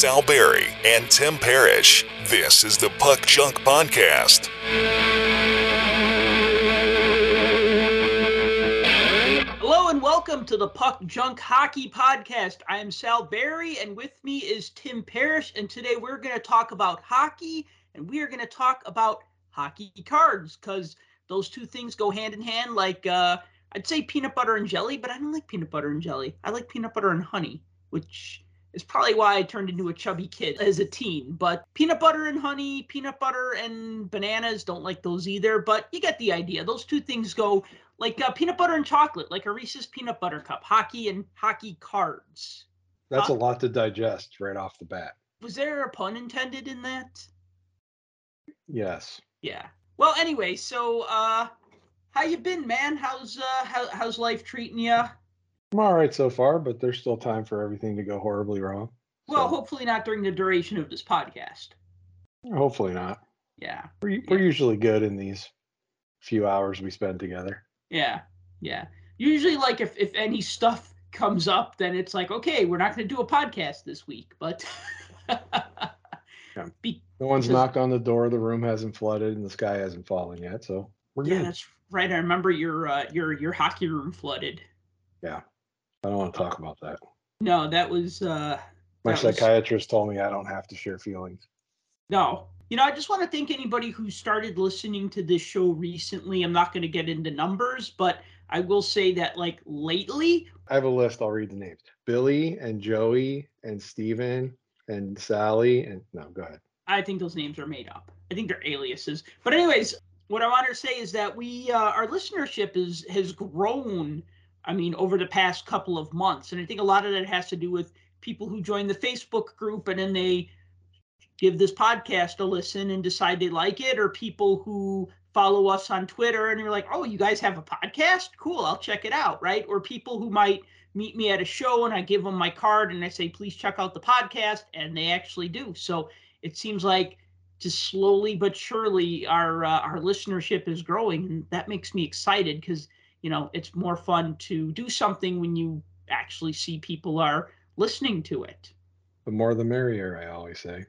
Sal Berry and Tim Parrish. This is the Puck Junk Podcast. Hello and welcome to the Puck Junk Hockey Podcast. I am Sal Berry, and with me is Tim Parrish. And today we're going to talk about hockey, and we are going to talk about hockey cards because those two things go hand in hand. Like uh, I'd say peanut butter and jelly, but I don't like peanut butter and jelly. I like peanut butter and honey, which is probably why I turned into a chubby kid as a teen. But peanut butter and honey, peanut butter and bananas, don't like those either. But you get the idea. Those two things go like uh, peanut butter and chocolate, like a Reese's peanut butter cup, hockey and hockey cards. That's a lot to digest right off the bat. Was there a pun intended in that? Yes. Yeah. Well, anyway, so uh how you been, man? How's uh how, how's life treating you? I'm all right so far, but there's still time for everything to go horribly wrong. Well, So, hopefully not during the duration of this podcast. hopefully not. Yeah. We're, we're usually good in these few hours we spend together. Yeah. Yeah. Usually like if if any stuff comes up, then it's like, okay, we're not going to do a podcast this week, but Be- No one's Because- knocked on the door, the room hasn't flooded, and the sky hasn't fallen yet. So we're yeah, good. that's right. I remember your uh, your your hockey room flooded. I don't want to talk about that. No, that was uh My that was- psychiatrist told me I don't have to share feelings. No. You know, I just want to thank anybody who started listening to this show recently. I'm not going to get into numbers, but I will say that, like, lately, I have a list. I'll read the names Billy and Joey and Steven and Sally. And no, go ahead. I think those names are made up. I think they're aliases. But, anyways, what I want to say is that we, uh, our listenership is has grown. I mean, over the past couple of months, and I think a lot of that has to do with people who join the Facebook group and then they give this podcast a listen and decide they like it, or people who follow us on Twitter and you're like, oh, you guys have a podcast? Cool, I'll check it out, right? Or people who might meet me at a show and I give them my card and I say, please check out the podcast, and they actually do. So it seems like just slowly but surely our uh, our listenership is growing, and that makes me excited because you know it's more fun to do something when you actually see people are listening to it. The more the merrier, I always say.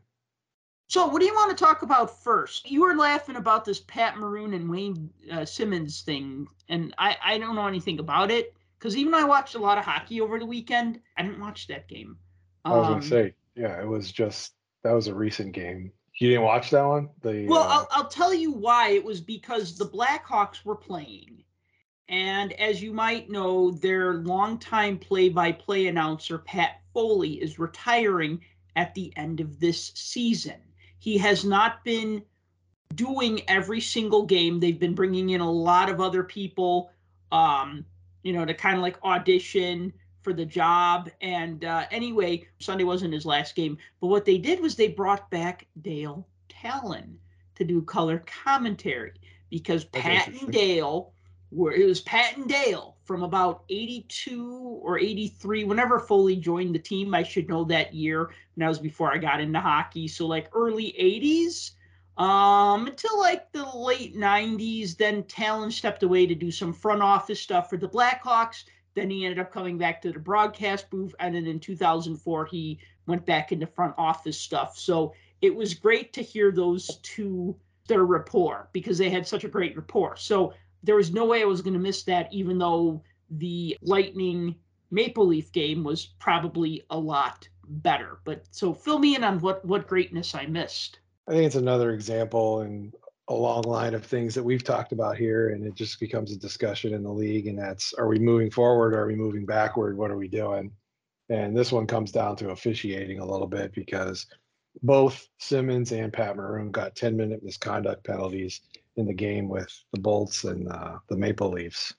So, what do you want to talk about first? You were laughing about this Pat Maroon and Wayne uh, Simmonds thing, and I, I don't know anything about it because even though I watched a lot of hockey over the weekend, I didn't watch that game. I was Um, gonna say, yeah, it was just that was a recent game. You didn't watch that one? The Well, uh, I'll, I'll tell you why. It was because the Blackhawks were playing. And as you might know, their longtime play by play announcer, Pat Foley, is retiring at the end of this season. He has not been doing every single game. They've been bringing in a lot of other people, um, you know, to kind of like audition for the job. And uh, anyway, Sunday wasn't his last game. But what they did was they brought back Dale Tallon to do color commentary because Pat and. Dale were it was Pat and Dale from about 82 or 83 whenever Foley joined the team I should know that year. And that was before I got into hockey. So like early 80s um until like the late 90s then Tallon stepped away to do some front office stuff for the Blackhawks. Then he ended up coming back to the broadcast booth and then in 2004 he went back into front office stuff. So it was great to hear those two their rapport because they had such a great rapport. So there was no way I was going to miss that, even though the Lightning Maple Leaf game was probably a lot better. But so fill me in on what what greatness I missed. I think it's another example in a long line of things that we've talked about here, and it just becomes a discussion in the league. And that's are we moving forward? Or Are we moving backward? What are we doing? And this one comes down to officiating a little bit because both Simmonds and Pat Maroon got 10 minute misconduct penalties in the game with the Bolts and uh, the Maple Leafs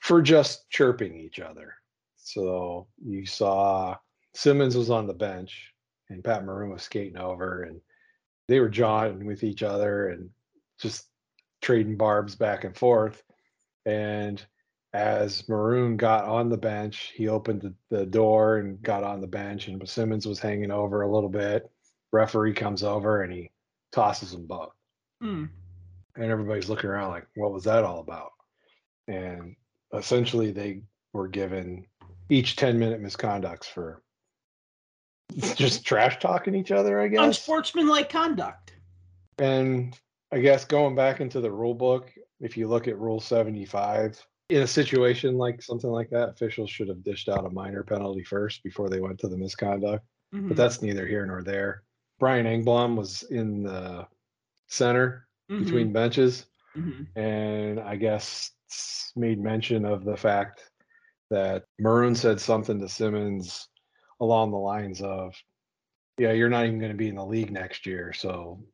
for just chirping each other. So you saw Simmonds was on the bench and Pat Maroon was skating over and they were jawing with each other and just trading barbs back and forth. And as Maroon got on the bench, he opened the, the door and got on the bench, and Simmonds was hanging over a little bit. Referee comes over and he tosses them both. Hmm. And everybody's looking around like, what was that all about? And essentially, they were given each 10 minute misconducts for just trash talking each other, I guess. Unsportsmanlike conduct. And I guess going back into the rule book, if you look at Rule 75, in a situation like something like that, officials should have dished out a minor penalty first before they went to the misconduct. Mhm. But that's neither here nor there. Brian Engblom was in the center Mhm. between benches, Mhm. and I guess made mention of the fact that Maroon said something to Simmonds along the lines of, "Yeah, you're not even going to be in the league next year, so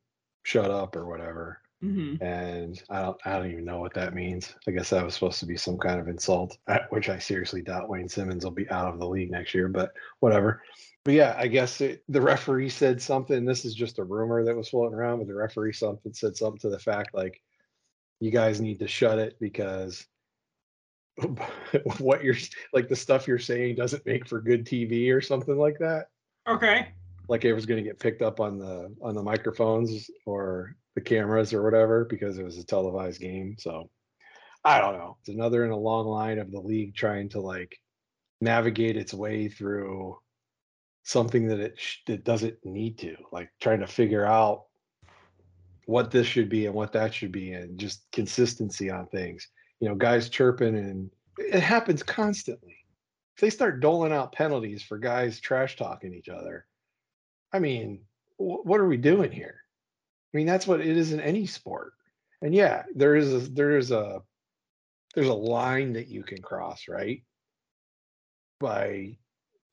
shut up or whatever." Mhm. And I don't, I don't even know what that means. I guess that was supposed to be some kind of insult, which I seriously doubt Wayne Simmonds will be out of the league next year. But whatever. But yeah, I guess it, the referee said something. This is just a rumor that was floating around, but the referee something said something to the fact like, you guys need to shut it because what you're like the stuff you're saying doesn't make for good TV or something like that. Okay. Like it was going to get picked up on the on the microphones or the cameras or whatever because it was a televised game. So I don't know. It's another in a long line of the league trying to like navigate its way through something that it sh- it doesn't need to, like trying to figure out what this should be and what that should be and just consistency on things. You know, guys chirping and it happens constantly. If they start doling out penalties for guys trash talking each other, I mean, wh- what are we doing here? I mean, that's what it is in any sport. And yeah, there is a there is a there's a line that you can cross, right? By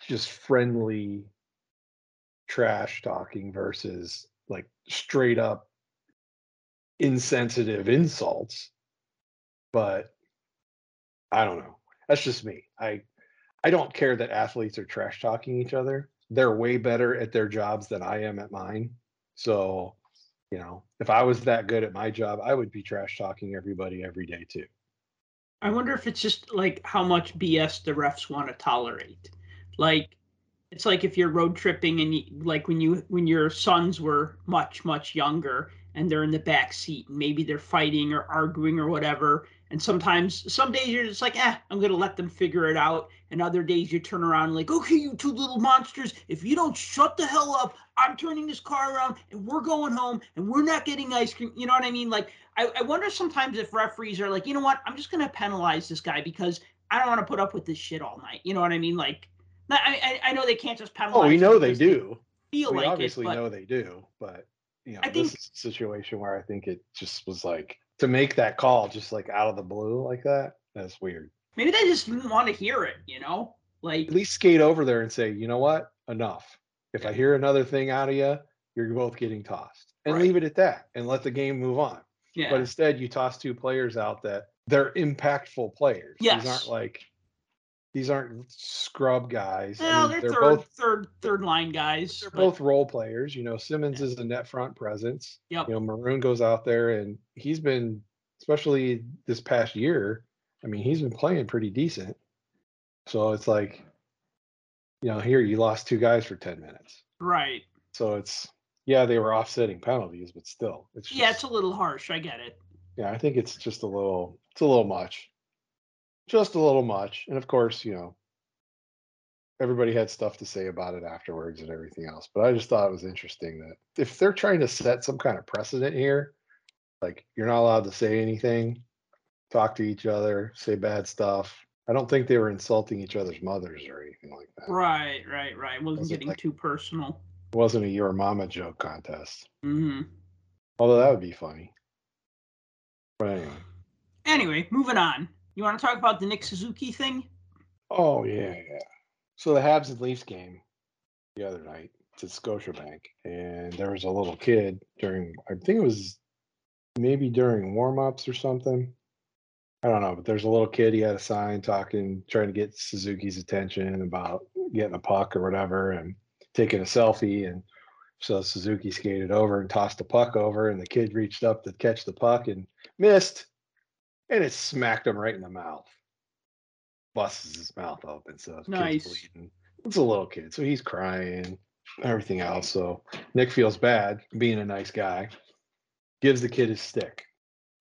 just friendly trash talking versus like straight up insensitive insults. But I don't know. That's just me. I I don't care that athletes are trash talking each other. They're way better at their jobs than I am at mine. So, you know, if I was that good at my job, I would be trash talking everybody every day too. I wonder if it's just like how much BS the refs want to tolerate. Like, it's like if you're road tripping and you, like when you when your sons were much much younger and they're in the back seat and maybe they're fighting or arguing or whatever. And sometimes some days you're just like, eh, I'm gonna let them figure it out. And other days you turn around like, okay, you two little monsters, if you don't shut the hell up, I'm turning this car around and we're going home and we're not getting ice cream. You know what I mean? Like I, I wonder sometimes if referees are like, you know what, I'm just gonna penalize this guy because I don't want to put up with this shit all night. You know what I mean? Like, I I, I know they can't just penalize. Oh, we know they do. Feel we like obviously it, know they do, but you know, I this think- a situation where I think it just was like to make that call just like out of the blue like that. That's weird. maybe they just didn't want to hear it. You know, like At least skate over there and say, you know what, enough. If I hear another thing out of you, you're both getting tossed, and Right. leave it at that, and let the game move on. yeah, But instead, you toss two players out that they're impactful players. Yes. These aren't like these aren't scrub guys. I mean, they're, third both third third line guys. they're but- both role players. You know, Simmonds is a net front presence. Yep. You know, Maroon goes out there and he's been, especially this past year. I mean, he's been playing pretty decent. So it's like, you know, here you lost two guys for ten minutes. right. So it's yeah, they were offsetting penalties, but still, it's just, Yeah, it's a little harsh. I get it. yeah, I think it's just a little, it's a little much, just a little much. And of course, you know, everybody had stuff to say about it afterwards and everything else. But I just thought it was interesting that if they're trying to set some kind of precedent here, like you're not allowed to say anything, talk to each other, say bad stuff. I don't think they were insulting each other's mothers or anything like that. Right, right, right. Wasn't Was it getting like- too personal. It wasn't a your mama joke contest. Mm-hmm. Although that would be funny. But anyway. Anyway, moving on. You want to talk about the Nick Suzuki thing? Oh yeah, yeah. So the Habs and Leafs game the other night to Scotiabank, and there was a little kid during. I think it was maybe during warm-ups or something. I don't know, but there's a little kid. He had a sign talking, trying to get Suzuki's attention about getting a puck or whatever, and taking a selfie. And so Suzuki skated over and tossed the puck over, and the kid reached up to catch the puck and missed, and it smacked him right in the mouth busts his mouth open, so his Nice. kid's bleeding. It's a little kid, so he's crying, everything else. So Nick feels bad being a nice guy, gives the kid his stick.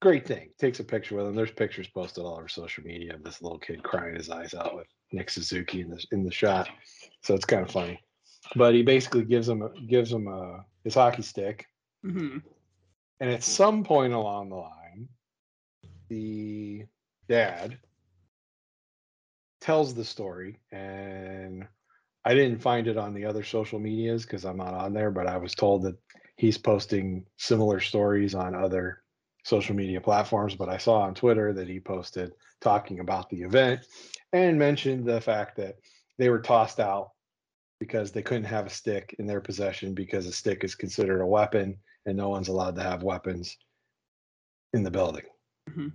Great thing. Takes a picture with him. There's pictures posted all over social media of this little kid crying his eyes out with Nick Suzuki in the in the shot. So it's kind of funny. but he basically gives him a, gives him a his hockey stick, hmm and at some point along the line, the dad tells the story, and I didn't find it on the other social medias because I'm not on there, but I was told that he's posting similar stories on other social media platforms. But I saw on Twitter that he posted talking about the event and mentioned the fact that they were tossed out because they couldn't have a stick in their possession because a stick is considered a weapon and no one's allowed to have weapons in the building. Mhm.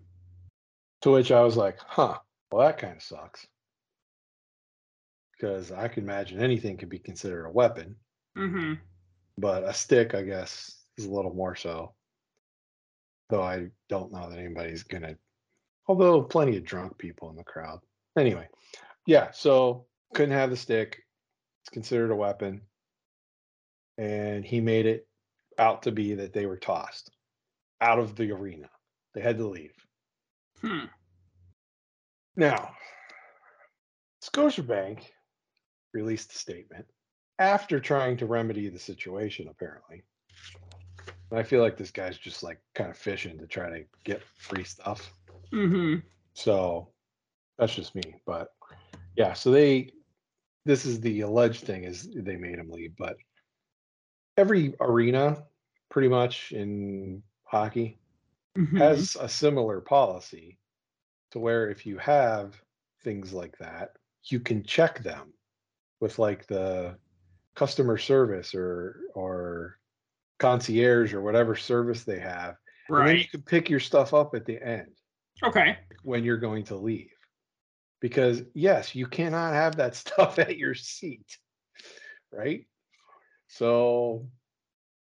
To which I was like, huh, well, that kind of sucks. Because I can imagine anything could be considered a weapon, hmm but a stick, I guess, is a little more so. Though I don't know that anybody's going to, although plenty of drunk people in the crowd. Anyway, yeah, so couldn't have the stick. It's considered a weapon. And he made it out to be that they were tossed out of the arena. They had to leave. Hmm. Now, Scotiabank released a statement after trying to remedy the situation, apparently. And I feel like this guy's just like kind of fishing to try to get free stuff. hmm So that's just me. But yeah, so they, this is the alleged thing is they made him leave. But every arena, pretty much in hockey, hmm has a similar policy to where if you have things like that, you can check them with like the customer service or or concierge or whatever service they have. And then you Right. can pick your stuff up at the end Okay. when you're going to leave. Because yes, you cannot have that stuff at your seat. Right? So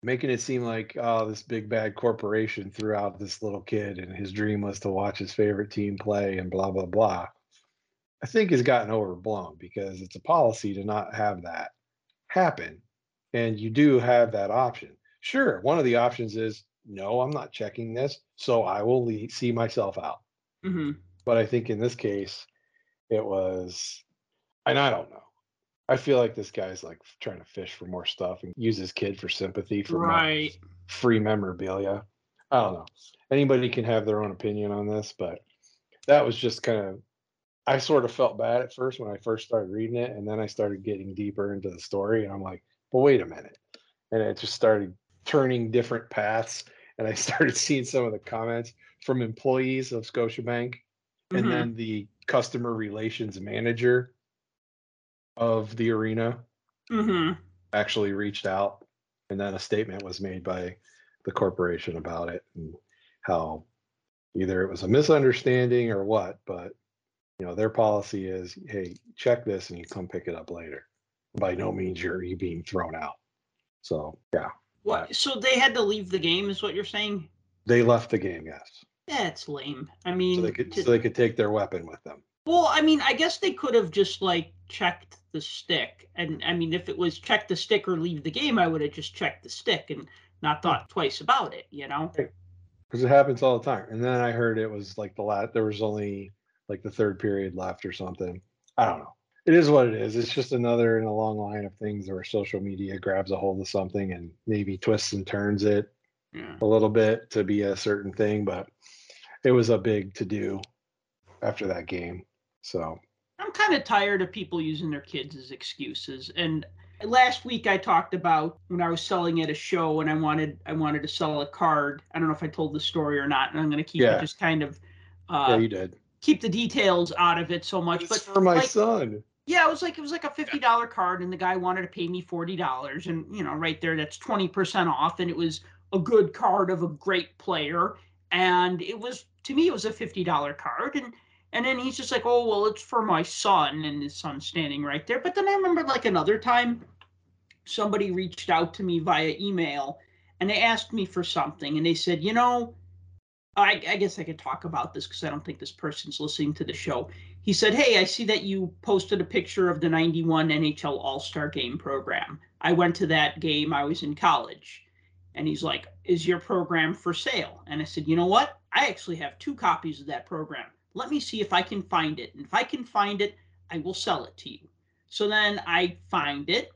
making it seem like oh this big bad corporation threw out this little kid and his dream was to watch his favorite team play and blah blah blah. I think has gotten overblown because it's a policy to not have that happen. And you do have that option. Sure one of the options is no i'm not checking this so i will leave, see myself out. Hmm but I think in this case, it was, and I don't know. I feel like this guy's like trying to fish for more stuff and use his kid for sympathy for Right. free memorabilia. I don't know. Anybody can have their own opinion on this, but that was just kind of. I sort of felt bad at first when I first started reading it, and then I started getting deeper into the story, and I'm like, "Well, wait a minute," and it just started turning different paths, and I started seeing some of the comments from employees of Scotiabank and Mhm. then the customer relations manager of the arena hmm actually reached out and then a statement was made by the corporation about it and how either it was a misunderstanding or what but you know their policy is hey check this and you come pick it up later by no means you're you being thrown out so yeah What? So they had to leave the game, is what you're saying? they left the game yes That's lame. I mean, so they could to- so they could take their weapon with them well, I mean, I guess they could have just like checked the stick, and I mean, if it was check the stick or leave the game, I would have just checked the stick and not thought hmm. twice about it. You know? because it happens all the time. And then I heard it was like the last, there was only like the third period left or something. I don't know. It is what it is. It's just another in a long line of things where social media grabs a hold of something and maybe twists and turns it Yeah. a little bit to be a certain thing. But it was a big to do after that game. So I'm kind of tired of people using their kids as excuses. And last week I talked about when I was selling at a show and I wanted I wanted to sell a card. I don't know if I told the story or not, and I'm going to keep Yeah. it just kind of yeah, uh, you did. keep the details out of it so much. It's But for my like, son. yeah, it was like it was like a fifty dollar card, and the guy wanted to pay me forty dollars, and you know, right there, that's twenty percent off, and it was a good card of a great player, and it was to me it was a fifty dollar card, and and then he's just like, oh well, it's for my son, and his son's standing right there. But then I remember like another time, somebody reached out to me via email, and they asked me for something, and they said, you know. I, I guess I could talk about this because I don't think this person's listening to the show he said, Hey, I see that you posted a picture of the 91 NHL All Star Game program. I went to that game, I was in college. And he's like, Is your program for sale? And I said, You know what? I actually have two copies of that program. Let me see if I can find it. And if I can find it, I will sell it to you. So then I find it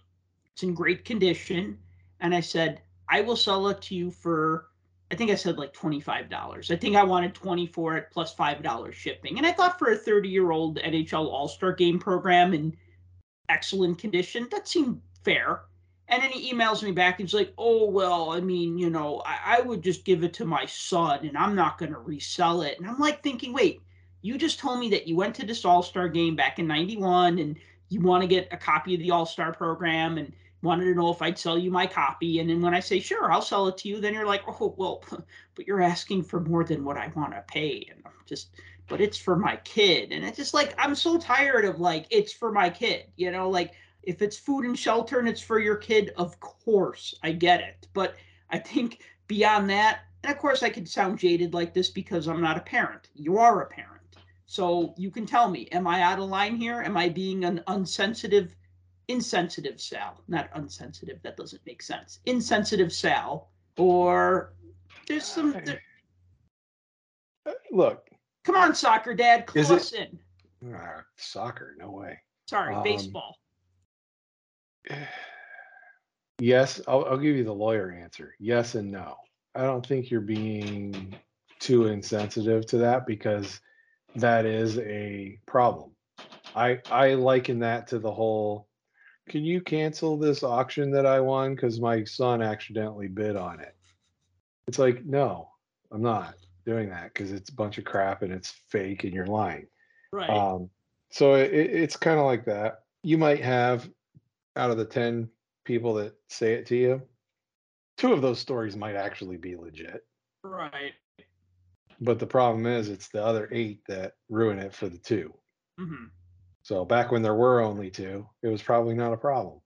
It's in great condition. And I said, I will sell it to you for, I think I said like $25. I think I wanted 20 for it plus $5 shipping. And I thought for a 30 year old NHL All Star game program in excellent condition, that seemed fair. And then he emails me back he's like, oh, well, I mean, you know, I, I would just give it to my son and I'm not going to resell it. And I'm like thinking, wait, you just told me that you went to this All Star game back in 91 and you want to get a copy of the All Star program and wanted to know if I'd sell you my copy. And then when I say, sure, I'll sell it to you, then you're like, oh, well, but you're asking for more than what I want to pay. And I'm just, but it's for my kid. And it's just like, I'm so tired of like, it's for my kid, you know, like, if it's food and shelter and it's for your kid, of course, I get it. But I think beyond that, and of course, I could sound jaded like this because I'm not a parent. You are a parent. So you can tell me, am I out of line here? Am I being an unsensitive, insensitive Sal? Not unsensitive, that doesn't make sense. Insensitive Sal, or there's some. There, uh, Look, come on, soccer dad, call it- us in. ah, soccer, no way. Sorry, um, baseball. Yes, I'll, I'll give you the lawyer answer. Yes and no. I don't think you're being too insensitive to that because that is a problem. I I liken that to the whole can you cancel this auction that I won because my son accidentally bid on it? It's like, no, I'm not doing that because it's a bunch of crap and it's fake and you're lying. Right. Um, so it, it's kind of like that. You might have out of the 10 people that say it to you, two of those stories might actually be legit. right. But the problem is, it's the other eight that ruin it for the two. hmm So back when there were only two, it was probably not a problem.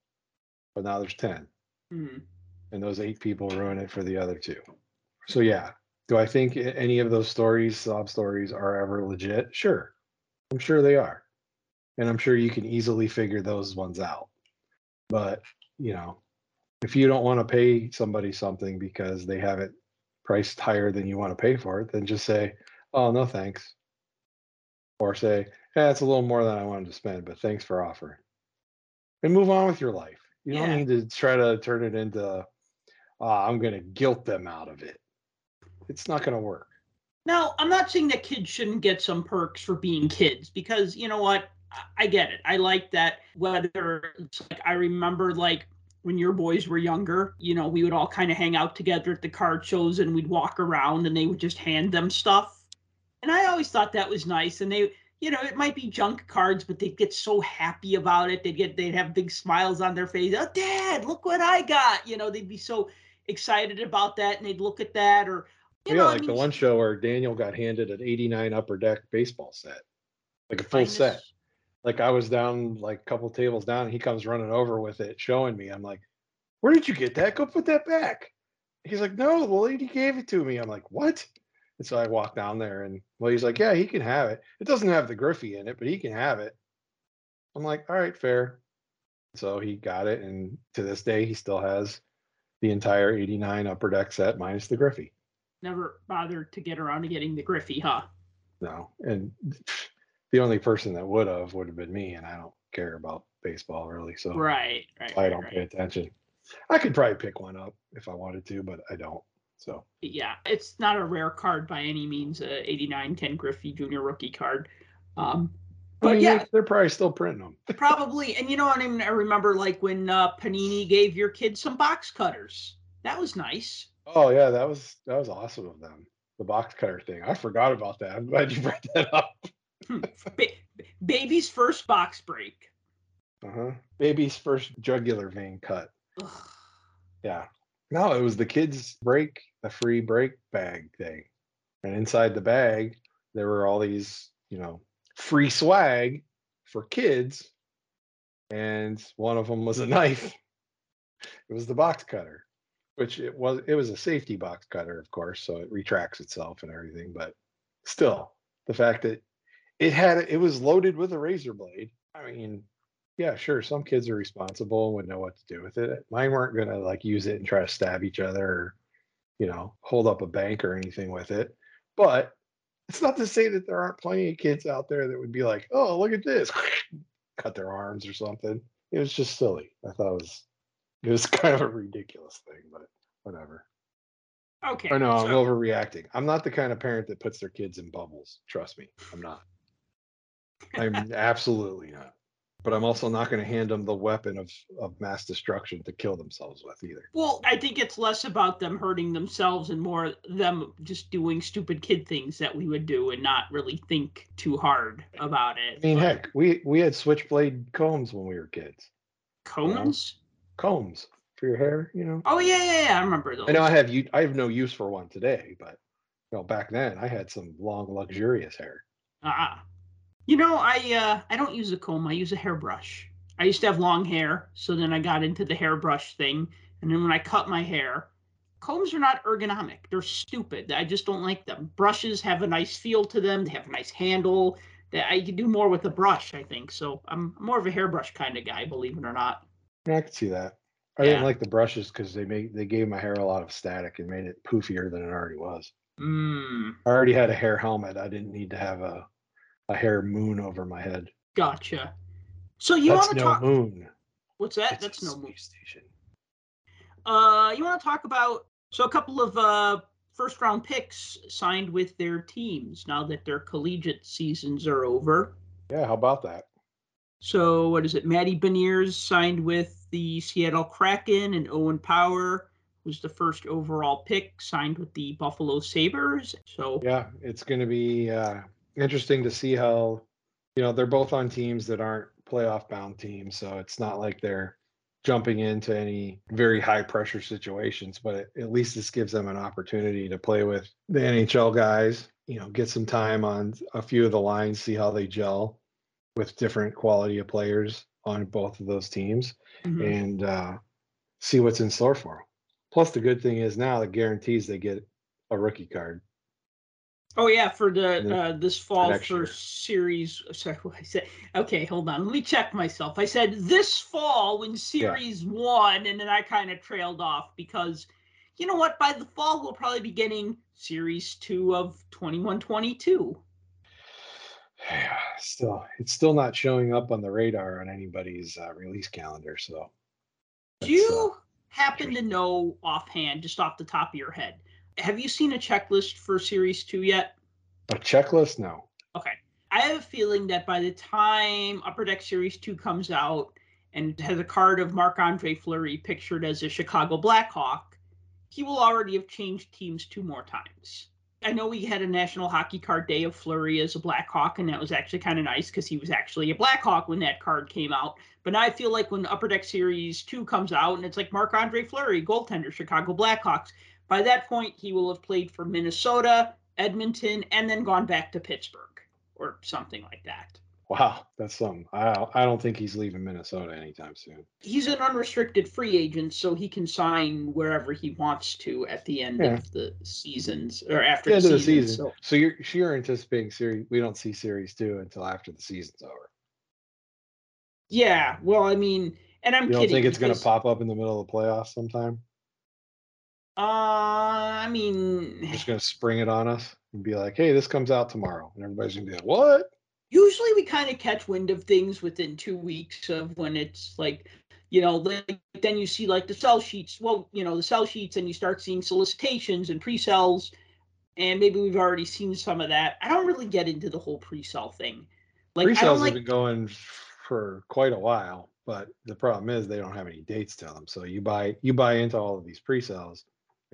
But now there's 10, hmm and those eight people ruin it for the other two. So yeah, do I think any of those stories, sob stories, are ever legit? Sure. I'm sure they are. And I'm sure you can easily figure those ones out. But, you know, if you don't want to pay somebody something because they have it priced higher than you want to pay for it, then just say, oh, no, thanks. Or say, yeah, it's a little more than I wanted to spend, but thanks for offering. And move on with your life. You don't need to try to turn it into, ah, I'm going to guilt them out of it. It's not going to work. Now, I'm not saying that kids shouldn't get some perks for being kids because you know what? I- I get it. I like that. Whether it's like I remember like when your boys were younger, you know, we would all kind of hang out together at the card shows and we'd walk around and they would just hand them stuff. And I always thought that was nice. And they, you know, it might be junk cards, but they'd get so happy about it. They'd get, they'd have big smiles on their face. Oh, dad, look what I got. You know, they'd be so excited about that and they'd look at that or, you yeah, know, I like the one show where Daniel got handed an 89 upper deck baseball set, like a full set. Like I was down like a couple tables down, and he comes running over with it, showing me. I'm like, "Where did you get that? Go put that back." He's like, "No, the lady gave it to me." I'm like, "What?" And so I walk down there, and well, he's like, "Yeah, he can have it. It doesn't have the Griffey in it, but he can have it." I'm like, "All right, fair." So he got it, and to this day, he still has the entire 89 upper deck set minus the Griffey. never bothered to get around to getting the Griffey, huh? No, and the only person that would have would have been me, and I don't care about baseball really, so Right, right. I don't right. pay attention. I could probably pick one up if I wanted to, but I don't. So Yeah, it's not a rare card by any means. A 89 Ken Griffey Jr. rookie card. Um, I but mean, yeah, they're, probably still printing them. probably. And you know what I mean? I remember like when uh, Panini gave your kids some box cutters. That was nice. Oh yeah, that was that was awesome of them. The box cutter thing. I forgot about that. I'm glad you brought that up. Ba- baby's first box break. Uh-huh. Baby's first jugular vein cut. Ugh. Yeah. No, it was the kids' break, the free break bag thing. And inside the bag, there were all these, you know, free swag for kids. And one of them was a knife. It was the box cutter, which it was it was a safety box cutter, of course, so it retracts itself and everything, but still, the fact that it had it was loaded with a razor blade. I mean, yeah, sure. Some kids are responsible and would know what to do with it. Mine weren't gonna like use it and try to stab each other or, you know, hold up a bank or anything with it. But it's not to say that there aren't plenty of kids out there that would be like, oh, look at this, cut their arms or something. It was just silly. I thought it was It was kind of a ridiculous thing, but whatever. Okay. I know I'm overreacting. I'm not the kind of parent that puts their kids in bubbles. Trust me, I'm not. I'm absolutely not. But I'm also not going to hand them the weapon of, of mass destruction to kill themselves with either. Well, I think it's less about them hurting themselves and more them just doing stupid kid things that we would do and not really think too hard about it. I mean, But heck, we we had switchblade combs when we were kids. combs? Combs for your hair, you know. Oh yeah, yeah, yeah. I remember those. I know I have you. I have no use for one today, but you know, back then I had some long, luxurious hair. Ah. You know, I uh I don't use a comb, I use a hairbrush. I used to have long hair, so then I got into the hairbrush thing, and then when I cut my hair, combs are not ergonomic. They're stupid. I just don't like them. Brushes have a nice feel to them, they have a nice handle. That I could do more with a brush, I think. So I'm more of a hairbrush kind of guy, believe it or not. Yeah, I could see that. I didn't like the brushes because they made they gave my hair a lot of static and made it poofier than it already was. Mmm. I already had a hair helmet. I didn't need to have a a hair moon over my head. Gotcha. So you want to no talk moon. what's that? It's That's no space station. Uh, you want to talk about so a couple of uh first round picks signed with their teams now that their collegiate seasons are over. Yeah, how about that? So what is it? Matty Beniers signed with the Seattle Kraken, and Owen Power was the first overall pick signed with the Buffalo Sabres. So Yeah, it's going to be uh, interesting to see how, you know, they're both on teams that aren't playoff bound teams. So it's not like they're jumping into any very high pressure situations, but at- least this gives them an opportunity to play with the NHL guys, you know, get some time on a few of the lines, see how they gel with different quality of players on both of those teams mhm. and uh, see what's in store for them. Plus, the good thing is now it guarantees they get a rookie card. Oh yeah, for the uh, this fall for series. Sorry, what I said. Okay, hold on. Let me check myself. I said this fall when series one, and then I kind of trailed off because, you know what? By the fall, we'll probably be getting series two of twenty one twenty two. Yeah, still, it's still not showing up on the radar on anybody's uh, release calendar. So, Do that's, uh, you happen to know offhand, just off the top of your head, have you seen a checklist for series two yet? a checklist? No. Okay. I have a feeling that by the time Upper Deck Series 2 comes out and has a card of Marc Andre Fleury pictured as a Chicago Blackhawk, he will already have changed teams two more times. I know we had a National Hockey Card Day of Fleury as a Blackhawk, and that was actually kind of nice because he was actually a Blackhawk when that card came out. But now I feel like when Upper Deck Series 2 comes out and it's like Marc Andre Fleury, goaltender, Chicago Blackhawks, by that point he will have played for Minnesota, Edmonton, and then gone back to Pittsburgh or something like that. Wow, that's something. I don't, I don't think he's leaving Minnesota anytime soon. He's an unrestricted free agent, so he can sign wherever he wants to at the end Yeah. of the seasons or after The end the of the season. season. So So you're so you're anticipating series. We don't see series two until after the season's over. yeah, well, I mean, and I'm kidding. You don't kidding. think it's going to pop up in the middle of the playoffs sometime? Uh, I mean, Just going to spring it on us and be like, "Hey, this comes out tomorrow," and everybody's going to be like, "What?" usually we kind of catch wind of things within two weeks of when it's like you know like, then you see like the sell sheets well you know the sell sheets and you start seeing solicitations and pre-sells and maybe we've already seen some of that i don't really get into the whole pre-sell thing like Pre-sales have been going for quite a while, but the problem is they don't have any dates to them. So you buy you buy into all of these pre-sales,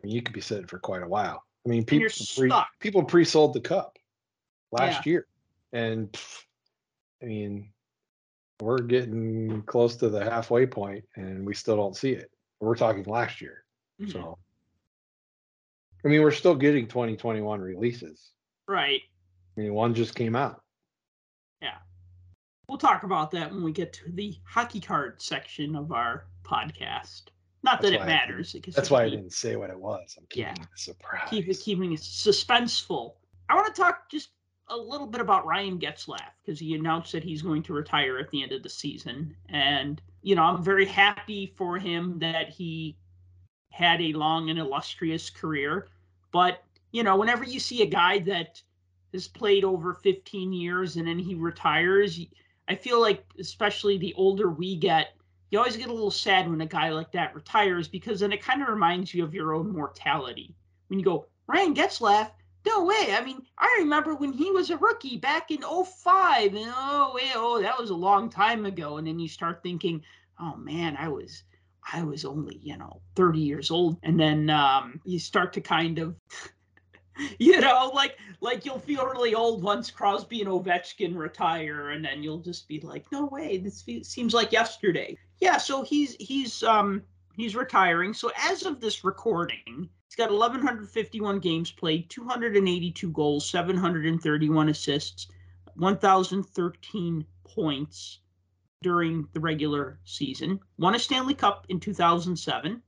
and you could be sitting for quite a while. I mean, people pre, people pre-sold the cup last Yeah. year, and pff, I mean, we're getting close to the halfway point, and we still don't see it. We're talking last year, Mhm. so I mean, we're still getting 2021 releases. right I mean, one just came out. Yeah, we'll talk about that when we get to the hockey card section of our podcast not that it why I matters That's why I didn't say what it was. I'm Yeah. keeping it a surprise. keep it keeping it suspenseful. I want to talk just a little bit about Ryan Getzlaf because he announced that he's going to retire at the end of the season, and you know I'm very happy for him that he had a long and illustrious career. But you know, whenever you see a guy that has played over 15 years and then he retires, I feel like especially the older we get, you always get a little sad when a guy like that retires because then it kind of reminds you of your own mortality. When you go, Ryan Getzlaf, no way. I mean, I remember when he was a rookie back in 05. And oh, wait, oh, that was a long time ago. And then you start thinking, oh man, I was I was only, you know, 30 years old. And then um, you start to kind of you know, like like you'll feel really old once Crosby and Ovechkin retire, and then you'll just be like, no way, this seems like yesterday. Yeah, so he's he's um he's retiring. So as of this recording, he's got 1151 games played, 282 goals, 731 assists, 1013 points during the regular season. Won a Stanley Cup in 2007.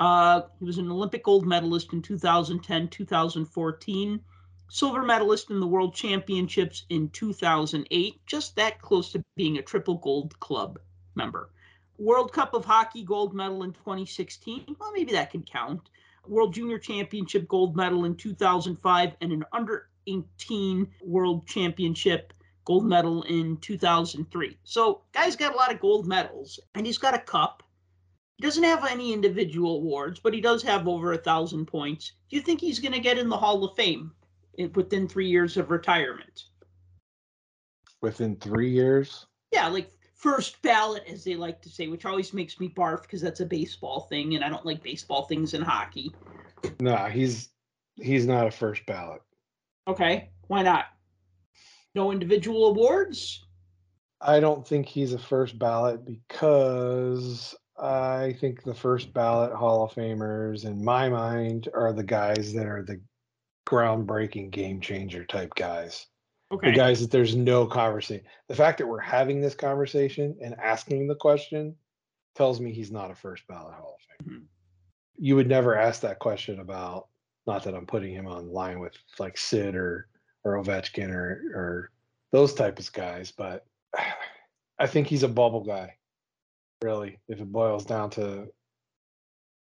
Uh, he was an Olympic gold medalist in 2010, 2014, silver medalist in the World Championships in 2008, just that close to being a triple gold club member. World Cup of Hockey gold medal in 2016. Well, maybe that can count. World Junior Championship gold medal in 2005 and an under 18 World Championship gold medal in 2003. So, guy's got a lot of gold medals and he's got a cup he doesn't have any individual awards, but he does have over a thousand points. Do you think he's going to get in the Hall of Fame within three years of retirement? Within three years? Yeah, like first ballot, as they like to say, which always makes me barf because that's a baseball thing, and I don't like baseball things in hockey. No, he's he's not a first ballot. Okay, why not? No individual awards. I don't think he's a first ballot because I think the first ballot Hall of Famers in my mind are the guys that are the groundbreaking game changer type guys. Okay. The guys that there's no conversation. The fact that we're having this conversation and asking the question tells me he's not a first ballot Hall of Famer. Mm-hmm. You would never ask that question about not that I'm putting him on line with like Sid or or Ovechkin or or those types of guys, but I think he's a bubble guy really, if it boils down to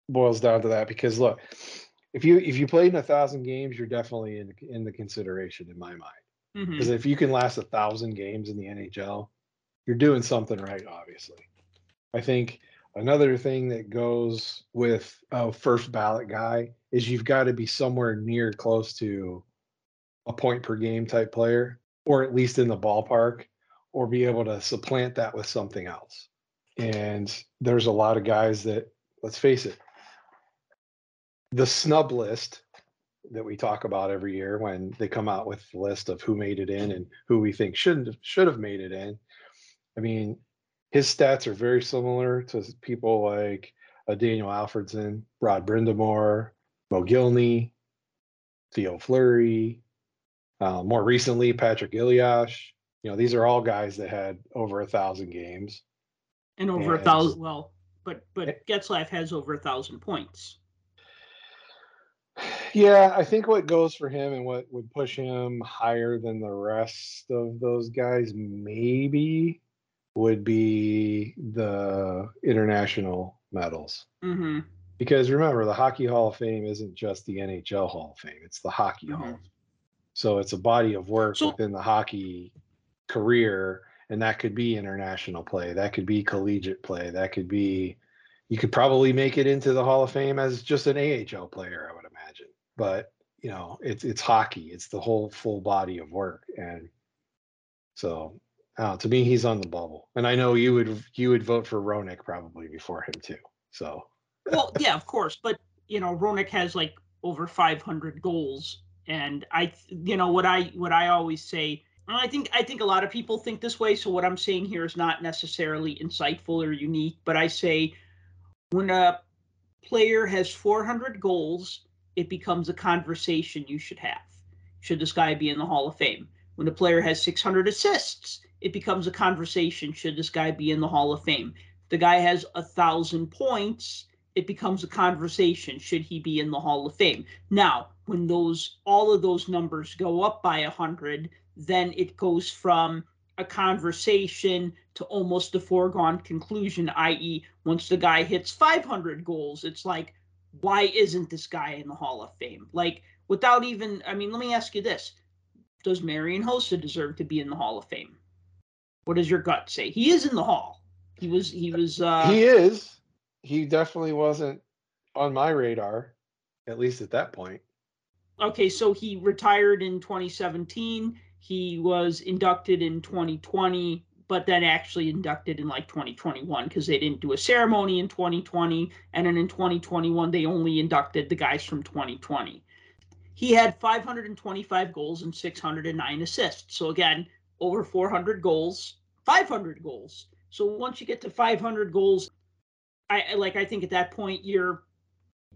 boils down to that. Because look, if you if you played in a thousand games, you're definitely in in the consideration in my mind. Because mm-hmm. if you can last a thousand games in the NHL, you're doing something right. Obviously, I think another thing that goes with a first ballot guy is you've got to be somewhere near close to a point per game type player, or at least in the ballpark, or be able to supplant that with something else. And there's a lot of guys that, let's face it, the snub list that we talk about every year when they come out with the list of who made it in and who we think shouldn't should have made it in. I mean, his stats are very similar to people like uh, Daniel Alfredsson, Rod Brind'Amour, Mogilny, Theo Fleury, uh, more recently Patrick Elias. You know, these are all guys that had over a thousand games and over and, a thousand. Well, but but Getzlaf has over a thousand points. Yeah, I think what goes for him and what would push him higher than the rest of those guys maybe would be the international medals. Mm-hmm. Because remember, the Hockey Hall of Fame isn't just the NHL Hall of Fame; it's the Hockey mm-hmm. Hall. So it's a body of work so, within the hockey career and that could be international play that could be collegiate play that could be you could probably make it into the hall of fame as just an ahl player i would imagine. But you know it's it's hockey it's the whole full body of work and so uh, to me he's on the bubble. And i know you would you would vote for Roenick probably before him too so. Well yeah of course but you know Roenick has like over 500 goals and i you know what i what i always say I think I think a lot of people think this way. So what I'm saying here is not necessarily insightful or unique, but I say when a player has 400 goals, it becomes a conversation you should have. Should this guy be in the Hall of Fame? When a player has 600 assists, it becomes a conversation. Should this guy be in the Hall of Fame? The guy has a thousand points, it becomes a conversation. Should he be in the Hall of Fame? Now, when those all of those numbers go up by a hundred, then it goes from a conversation to almost a foregone conclusion, i.e., once the guy hits 500 goals, it's like, why isn't this guy in the Hall of Fame? Like, without even, I mean, let me ask you this Does Marian Hossa deserve to be in the Hall of Fame? What does your gut say? He is in the Hall. He was he was uh he is. He definitely wasn't on my radar, at least at that point. okay, so he retired in 2017. He was inducted in 2020, but then actually inducted in like 2021 because they didn't do a ceremony in 2020. And then in 2021, they only inducted the guys from 2020. He had 525 goals and 609 assists. So again, over 400 goals, 500 goals. So once you get to 500 goals, I like I think at that point you're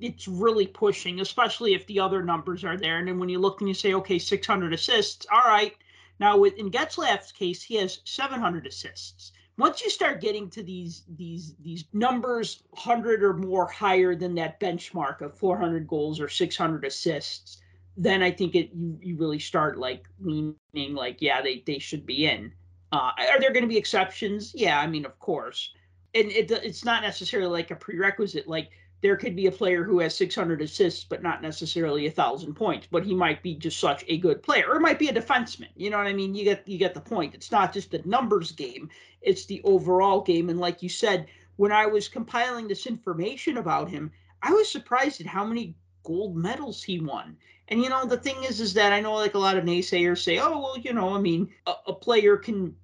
it's really pushing, especially if the other numbers are there. And then when you look and you say, okay, 600 assists, all right. Now with in Getzlaf's case, he has 700 assists. Once you start getting to these these these numbers, 100 or more higher than that benchmark of 400 goals or 600 assists, then I think it you you really start like leaning like yeah they they should be in. Uh, are there going to be exceptions? Yeah, I mean of course, and it it's not necessarily like a prerequisite like there could be a player who has 600 assists but not necessarily a thousand points but he might be just such a good player or it might be a defenseman you know what i mean? You get you get the point. It's not just a numbers game it's the overall game and like you said when i was compiling this information about him i was surprised at how many gold medals he won. And you know the thing is is that i know like a lot of naysayers say oh well you know i mean a, a player can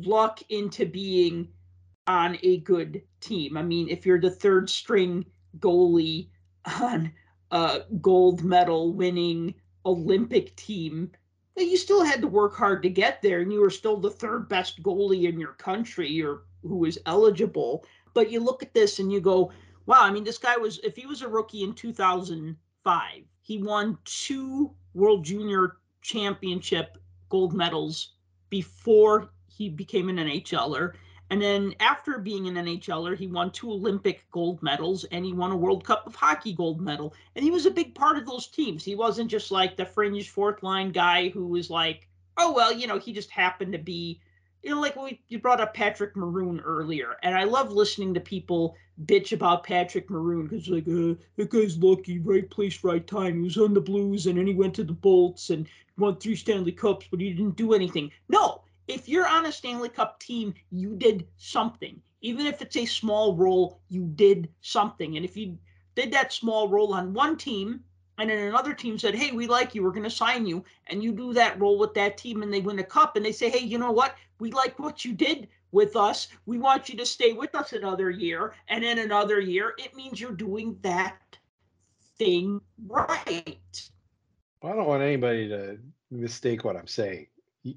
luck into being on a good team. I mean if you're the third string goalie on a gold medal winning Olympic team. You still had to work hard to get there, and you were still the third best goalie in your country or who was eligible. But you look at this and you go, wow, I mean, this guy was, if he was a rookie in 2005, he won two World Junior Championship gold medals before he became an NHLer. And then after being an NHLer, he won two Olympic gold medals and he won a World Cup of Hockey gold medal. And he was a big part of those teams. He wasn't just like the fringe fourth line guy who was like, oh, well, you know, he just happened to be, you know, like we, you brought up Patrick Maroon earlier. And I love listening to people bitch about Patrick Maroon because, like, uh, that guy's lucky, right place, right time. He was on the Blues and then he went to the Bolts and won three Stanley Cups, but he didn't do anything. No, if you're on a Stanley Cup team, you did something. Even if it's a small role, you did something. And if you did that small role on one team, and then another team said, Hey, we like you, we're going to sign you, and you do that role with that team, and they win a cup, and they say, Hey, you know what? We like what you did with us. We want you to stay with us another year, and then another year. It means you're doing that thing right. I don't want anybody to mistake what I'm saying.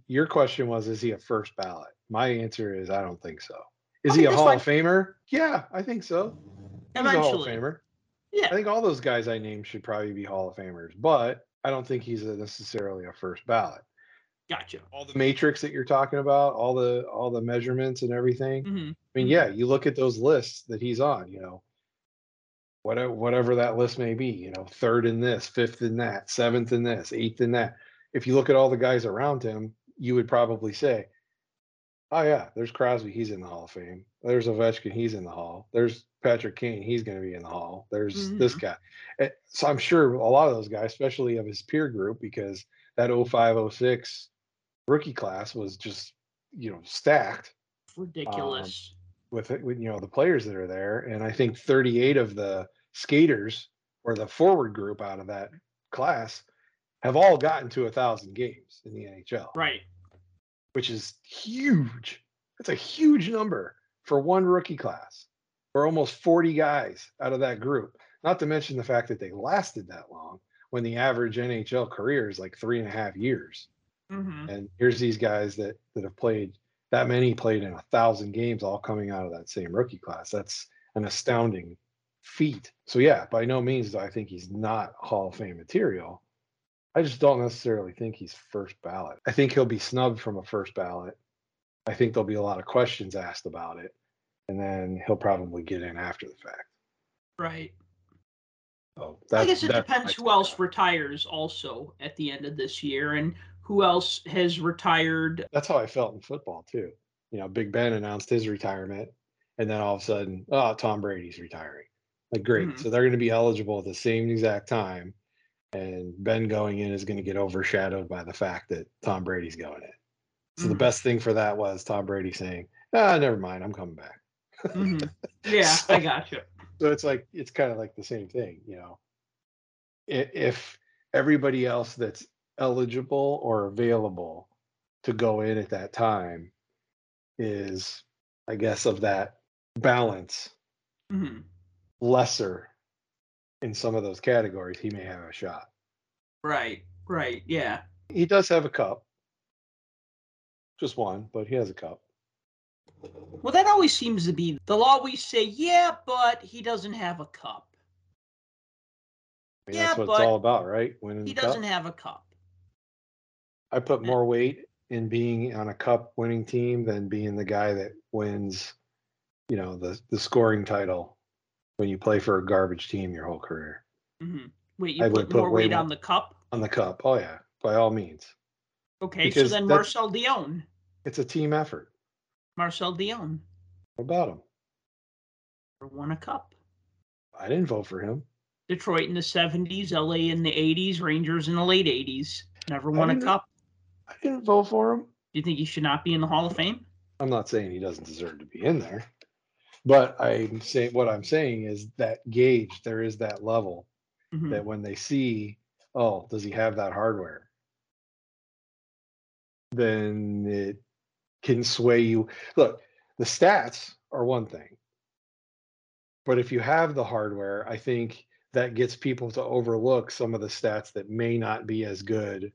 Your question was, is he a first ballot? My answer is, I don't think so. Is Okay, he a Hall fine. of Famer? Yeah, I think so. He's a Hall of Famer. Yeah. I think all those guys I named should probably be Hall of Famers, but I don't think he's a necessarily a first ballot. Gotcha. All the matrix that you're talking about, all the all the measurements and everything. hmm I mean, yeah, you look at those lists that he's on, you know, whatever whatever that list may be, you know, third in this, fifth in that, seventh in this, eighth in that. If you look at all the guys around him, you would probably say, Oh yeah, there's Crosby, he's in the Hall of Fame. There's Ovechkin, he's in the Hall. There's Patrick Kane, he's gonna be in the Hall. There's this guy. Eh, So I'm sure a lot of those guys, especially of his peer group, because that 05, 06 rookie class was just, you know, stacked Ridiculous. with it, with you know the players that are there, and I think 38 of the skaters or the forward group out of that class have all gotten to a thousand games in the NHL, right. which is huge. That's a huge number for one rookie class, for almost 40 guys out of that group. Not to mention the fact that they lasted that long when the average NHL career is like three and a half years. hmm And here's these guys that that have played that many played in a thousand games, all coming out of that same rookie class. That's an astounding feat. So yeah, by no means do I think he's not Hall of Fame material. I just don't necessarily think he's first ballot. I think he'll be snubbed from a first ballot. I think there'll be a lot of questions asked about it, and then he'll probably get in after the fact. Right. So I guess it depends who else take. retires also at the end of this year and who else has retired. that's how I felt in football too. You know, Big Ben announced his retirement, and then all of a sudden, oh, Tom Brady's retiring. Like, great. Mhm. So they're going to be eligible at the same exact time, and Ben going in is going to get overshadowed by the fact that Tom Brady's going in. So the Mhm. best thing for that was Tom Brady saying, "Ah, never mind, I'm coming back." Mhm. Yeah, I got you. So it's like it's kind of like the same thing, you know. If everybody else that's eligible or available to go in at that time is, I guess, of that balance hmm lesser in some of those categories, he may have a shot. Right, right, yeah. He does have a cup, just one, but he has a cup. Well, that always seems to be the law. We say, yeah, but he doesn't have a cup. I mean, Yeah, that's what but it's all about, right? Winning He the cup. doesn't have a cup. I put more weight in being on a cup winning team than being the guy that wins, you know, the the scoring title when you play for a garbage team your whole career. hmm Wait, you I put, would put more weight more- on the cup? On the cup. Oh yeah, by all means. Okay, so then Marcel Dionne. It's a team effort. Marcel Dionne What about him? Never won a cup. I didn't vote for him. Detroit in the 70s, LA in the 80s, Rangers in the late 80s. Never won a cup. I didn't vote for him. Do you think he should not be in the Hall of Fame? I'm not saying he doesn't deserve to be in there, but I'm saying what I'm saying is that gauge. There is that level Mhm. that when they see, oh, does he have that hardware? Then it can sway you. Look, the stats are one thing. But if you have the hardware, I think that gets people to overlook some of the stats that may not be as good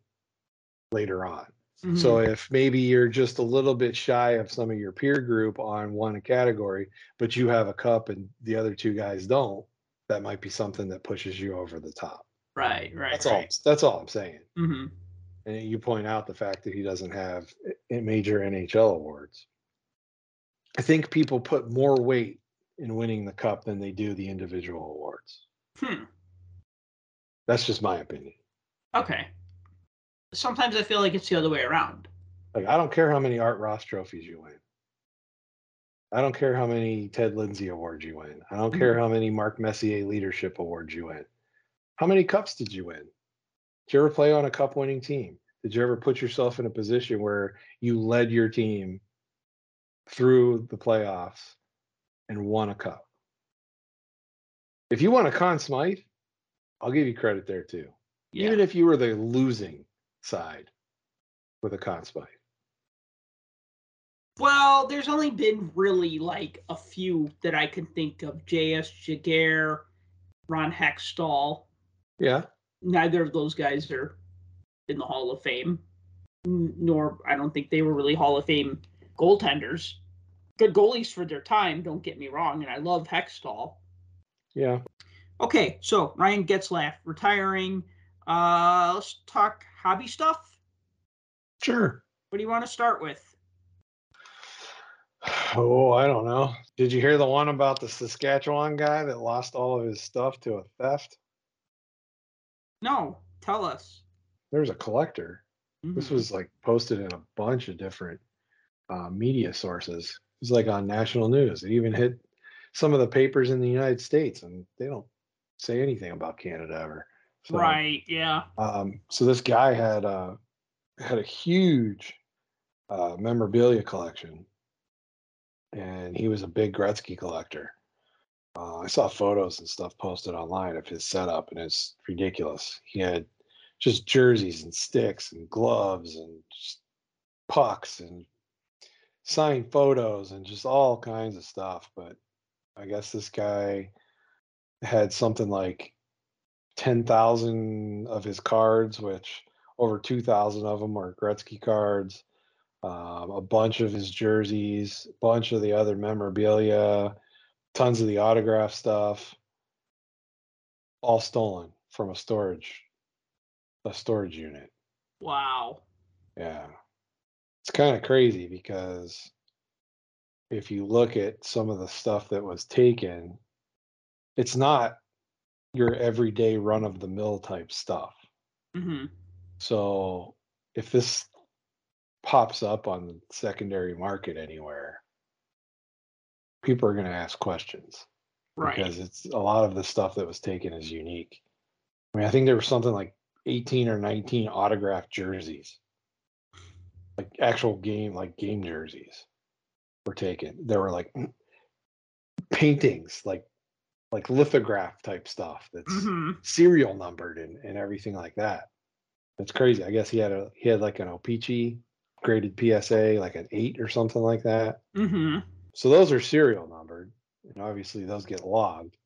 later on. Mhm. So if maybe you're just a little bit shy of some of your peer group on one category, but you have a cup and the other two guys don't, that might be something that pushes you over the top. right, right, That's all. right. That's all I'm saying. hmm And you point out the fact that he doesn't have major NHL awards. I think people put more weight in winning the cup than they do the individual awards. Hmm. That's just my opinion. Okay. Sometimes I feel like it's the other way around. Like I don't care how many Art Ross trophies you win. I don't care how many Ted Lindsay awards you win. I don't mm-hmm. care how many Mark Messier leadership awards you win. How many cups did you win? Did you ever play on a cup winning team? Did you ever put yourself in a position where you led your team through the playoffs and won a cup? If you won a Conn Smythe, I'll give you credit there too. Yeah. Even if you were the losing side with a Conn Well, there's only been really like a few that I can think of. J.S. Giguère, Ron Hextall. Yeah. Neither of those guys are in the Hall of Fame, nor I don't think they were really Hall of Fame goaltenders. Good goalies for their time, don't get me wrong, and I love Hextall. Yeah. Okay, so Ryan Getzlaf retiring. Uh, let's talk hobby stuff. Sure. What do you want to start with? Oh, I don't know. Did you hear the one about the Saskatchewan guy that lost all of his stuff to a theft? No, tell us. There's a collector. This Mhm. was like posted in a bunch of different uh, media sources. It was like on national news. It even hit some of the papers in the United States, and they don't say anything about Canada ever. So, right. Yeah. Um, so this guy had a had a huge uh, memorabilia collection, and he was a big Gretzky collector. Uh, I saw photos and stuff posted online of his setup, and it's ridiculous. He had just jerseys and sticks and gloves and just pucks and signed photos and just all kinds of stuff. But I guess this guy had something like 10,000 of his cards, which over 2,000 of them are Gretzky cards, um, a bunch of his jerseys, a bunch of the other memorabilia, tons of the autograph stuff, all stolen from a storage a storage unit. Wow. Yeah. It's kind of crazy because if you look at some of the stuff that was taken, it's not your everyday run of the mill type stuff. hmm So if this pops up on the secondary market anywhere, people are going to ask questions Right. because it's a lot of the stuff that was taken is unique. I mean, I think there was something like 18 or 19 autographed jerseys, like actual game, like game jerseys were taken. There were like paintings, like like lithograph type stuff that's hmm serial numbered and, and everything like that. It's crazy. I guess he had a he had like an O-Pee-Chee graded PSA, like an eight or something like that. hmm So those are serial numbered, and obviously those get logged,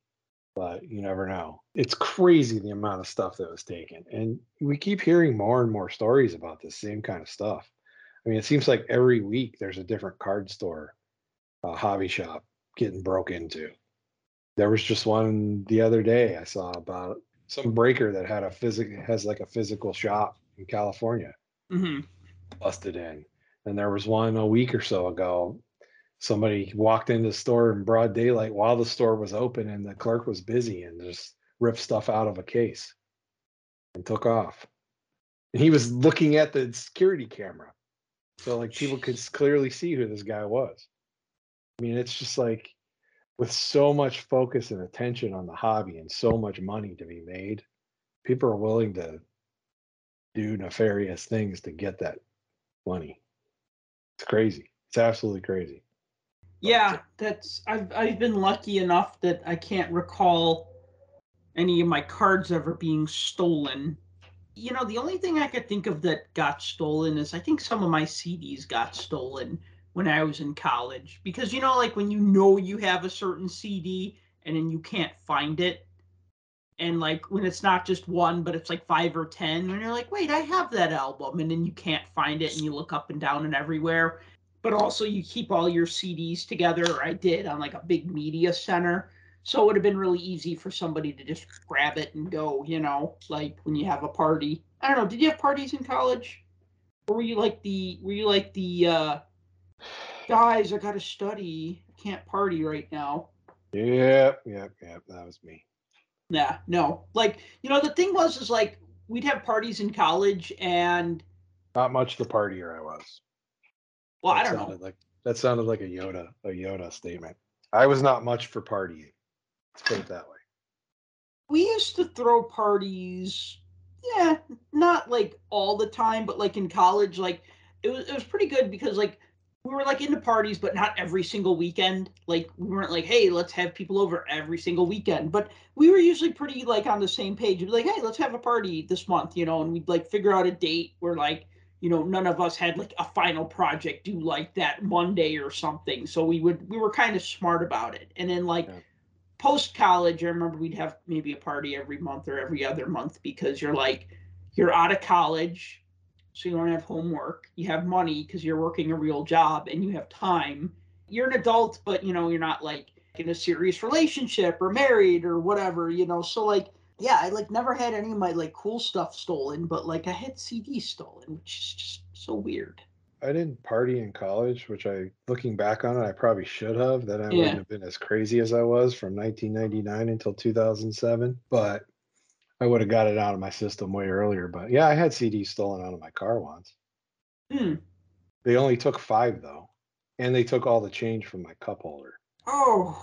but you never know. It's crazy the amount of stuff that was taken, and we keep hearing more and more stories about the same kind of stuff. I mean, it seems like every week there's a different card store, uh, hobby shop getting broke into. There was just one the other day I saw about some breaker that had a physic has like a physical shop in California hmm busted in. And there was one a week or so ago. Somebody walked into the store in broad daylight while the store was open and the clerk was busy and just ripped stuff out of a case and took off. And he was looking at the security camera. So like people could clearly see who this guy was. I mean, it's just like with so much focus and attention on the hobby and so much money to be made, people are willing to do nefarious things to get that money. It's crazy. It's absolutely crazy. Yeah, that's I've I've been lucky enough that I can't recall any of my cards ever being stolen. You know, the only thing I could think of that got stolen is I think some of my CDs got stolen when I was in college because you know like when you know you have a certain CD and then you can't find it and like when it's not just one but it's like 5 or 10 and you're like, "Wait, I have that album." And then you can't find it and you look up and down and everywhere but also you keep all your CDs together, I did on like a big media center. So it would have been really easy for somebody to just grab it and go, you know, like when you have a party. I don't know, did you have parties in college? Or were you like the were you like the uh guys, I gotta study, I can't party right now. Yep, yep, yep. That was me. Yeah, no. Like, you know, the thing was is like we'd have parties in college and Not much the partier I was. well, I don't know. Like that sounded like a Yoda, a Yoda statement. I was not much for partying. Let's put it that way. we used to throw parties yeah not like all the time but like in college like it was it was pretty good because like we were like into parties but not every single weekend. Like we weren't like hey let's have people over every single weekend. But we were usually pretty like on the same page. We'd be like hey let's have a party this month you know and we'd like figure out a date where like you know none of us had like a final project due like that monday or something. So we would we were kind of smart about it. And then like Yeah. post college, I remember we'd have maybe a party every month or every other month because you're like, you're out of college, so you don't have homework. You have money because you're working a real job and you have time. You're an adult, but you know, you're not like in a serious relationship or married or whatever, you know. So like, yeah, I like never had any of my like cool stuff stolen, but like I had CDs stolen, which is just so weird. I didn't party in college, which I, looking back on it, I probably should have. That I Yeah. wouldn't have been as crazy as I was from 1999 until 2007. But I would have got it out of my system way earlier. But yeah, I had CDs stolen out of my car once. Hmm. They only took five though, and they took all the change from my cup holder. Oh,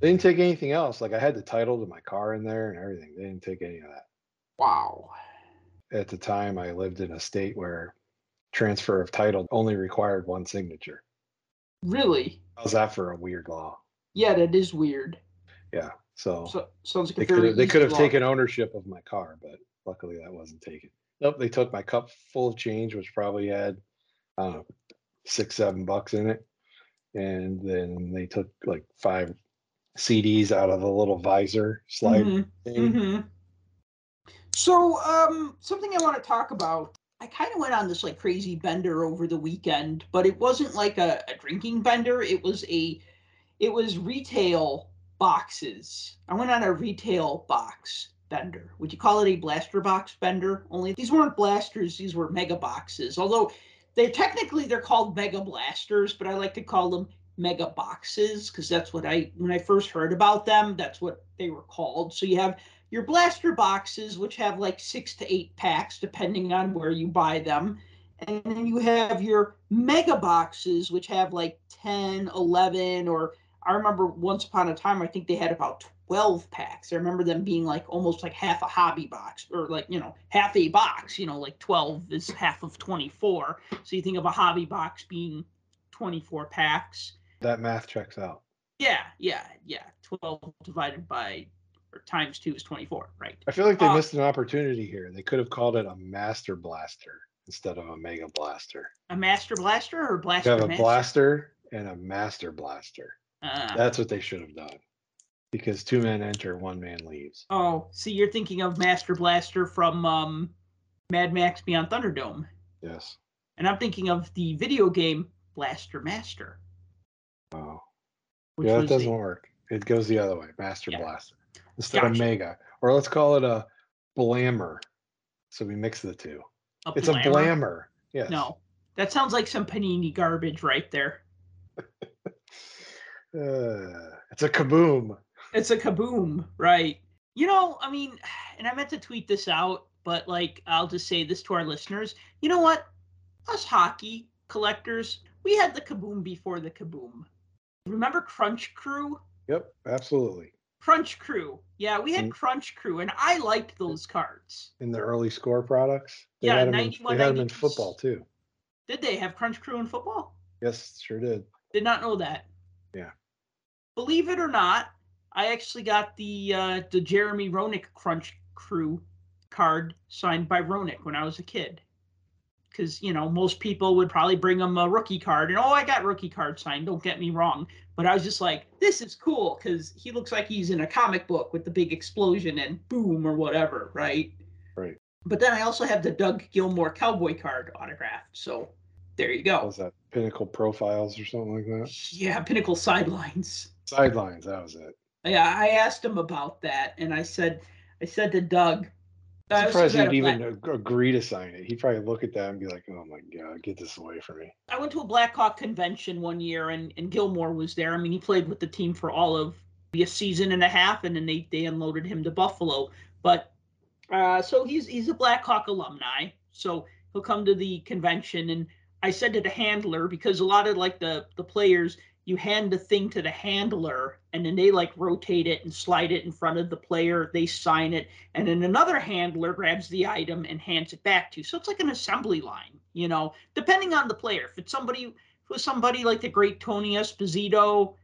They didn't take anything else. Like I had the title to my car in there and everything. They didn't take any of that. wow. At the time, I lived in a state where transfer of title only required one signature. Really? How's that for a weird law? Yeah, that is weird. Yeah. So, So sounds like they could have they could have taken ownership of my car, but luckily that wasn't taken. Nope, they took my cup full of change, which probably had I don't know six seven bucks in it, and then they took like five CDs out of the little visor slide Mhm, thing. mhm. So, um, something I want to talk about. I kind of went on this like crazy bender over the weekend, but it wasn't like a, a drinking bender. It was a, it was retail boxes. I went on a retail box bender. Would you call it a blaster box bender? Only these weren't blasters; these were mega boxes. Although they technically they're called mega blasters, but I like to call them mega boxes because that's what I when I first heard about them, that's what they were called. So you have your blaster boxes, which have like six to eight packs, depending on where you buy them. And then you have your mega boxes, which have like 10, 11, or I remember once upon a time, I think they had about 12 packs. I remember them being like almost like half a hobby box or like, you know, half a box, you know, like 12 is half of 24. So you think of a hobby box being 24 packs. That math checks out. Yeah, yeah, yeah. 12 divided by or times 2 is 24, right? I feel like they Uh, missed an opportunity here. They could have called it a Master Blaster instead of a Mega Blaster. A Master Blaster or blaster? You have a Master? Blaster and a Master Blaster. Uh, That's what they should have done. Because two men enter, one man leaves. oh, see, you're thinking of Master Blaster from um, Mad Max Beyond Thunderdome. Yes. And I'm thinking of the video game Blaster Master. Oh. Which yeah, that doesn't a- work. It goes the other way. Master Yeah. Blaster. Instead of Mega. Or let's call it a Blammer. So we mix the two. a It's a Blammer. Blammer. Yes. No, that sounds like some panini garbage right there. Uh, it's a kaboom. It's a kaboom, right? You know, I mean, and I meant to tweet this out, but like, I'll just say this to our listeners. You know what? Us hockey collectors, we had the kaboom before the kaboom. Remember Crunch Crew? Yep, absolutely. Crunch Crew. Yeah, we had. Crunch Crew, and I liked those cards. In the early score products. They Yeah, had them in, 91, they had 'em in football too. Did they have Crunch Crew in football? Yes, sure did. Did not know that. Yeah. Believe it or not, I actually got the uh, the Jeremy Roenick Crunch Crew card signed by Roenick when I was a kid. Because you know most people would probably bring him a rookie card, and oh, I got rookie card signed. Don't get me wrong, but I was just like, this is cool because he looks like he's in a comic book with the big explosion and boom or whatever, right? Right. But then I also have the Doug Gilmour cowboy card autographed, so there you What go. was that Pinnacle Profiles or something like that? Yeah, Pinnacle Sidelines. Sidelines, that was it. Yeah, I asked him about that, and I said, I said to Doug, I I'm surprised he'd even Black- agree to sign it. He'd probably look at that and be like, "Oh my god, get this away from me." I went to a Blackhawk convention one year, and and Gilmour was there. I mean, he played with the team for all of a season and a half, and then they they unloaded him to Buffalo. But uh, so he's he's a Blackhawk alumni, so he'll come to the convention. And I said to the handler because a lot of like the the players, you hand the thing to the handler, and then they like rotate it and slide it in front of the player. They sign it, and then another handler grabs the item and hands it back to you. So it's like an assembly line, you know, depending on the player. If it's somebody, if it was somebody like the great Tony Esposito,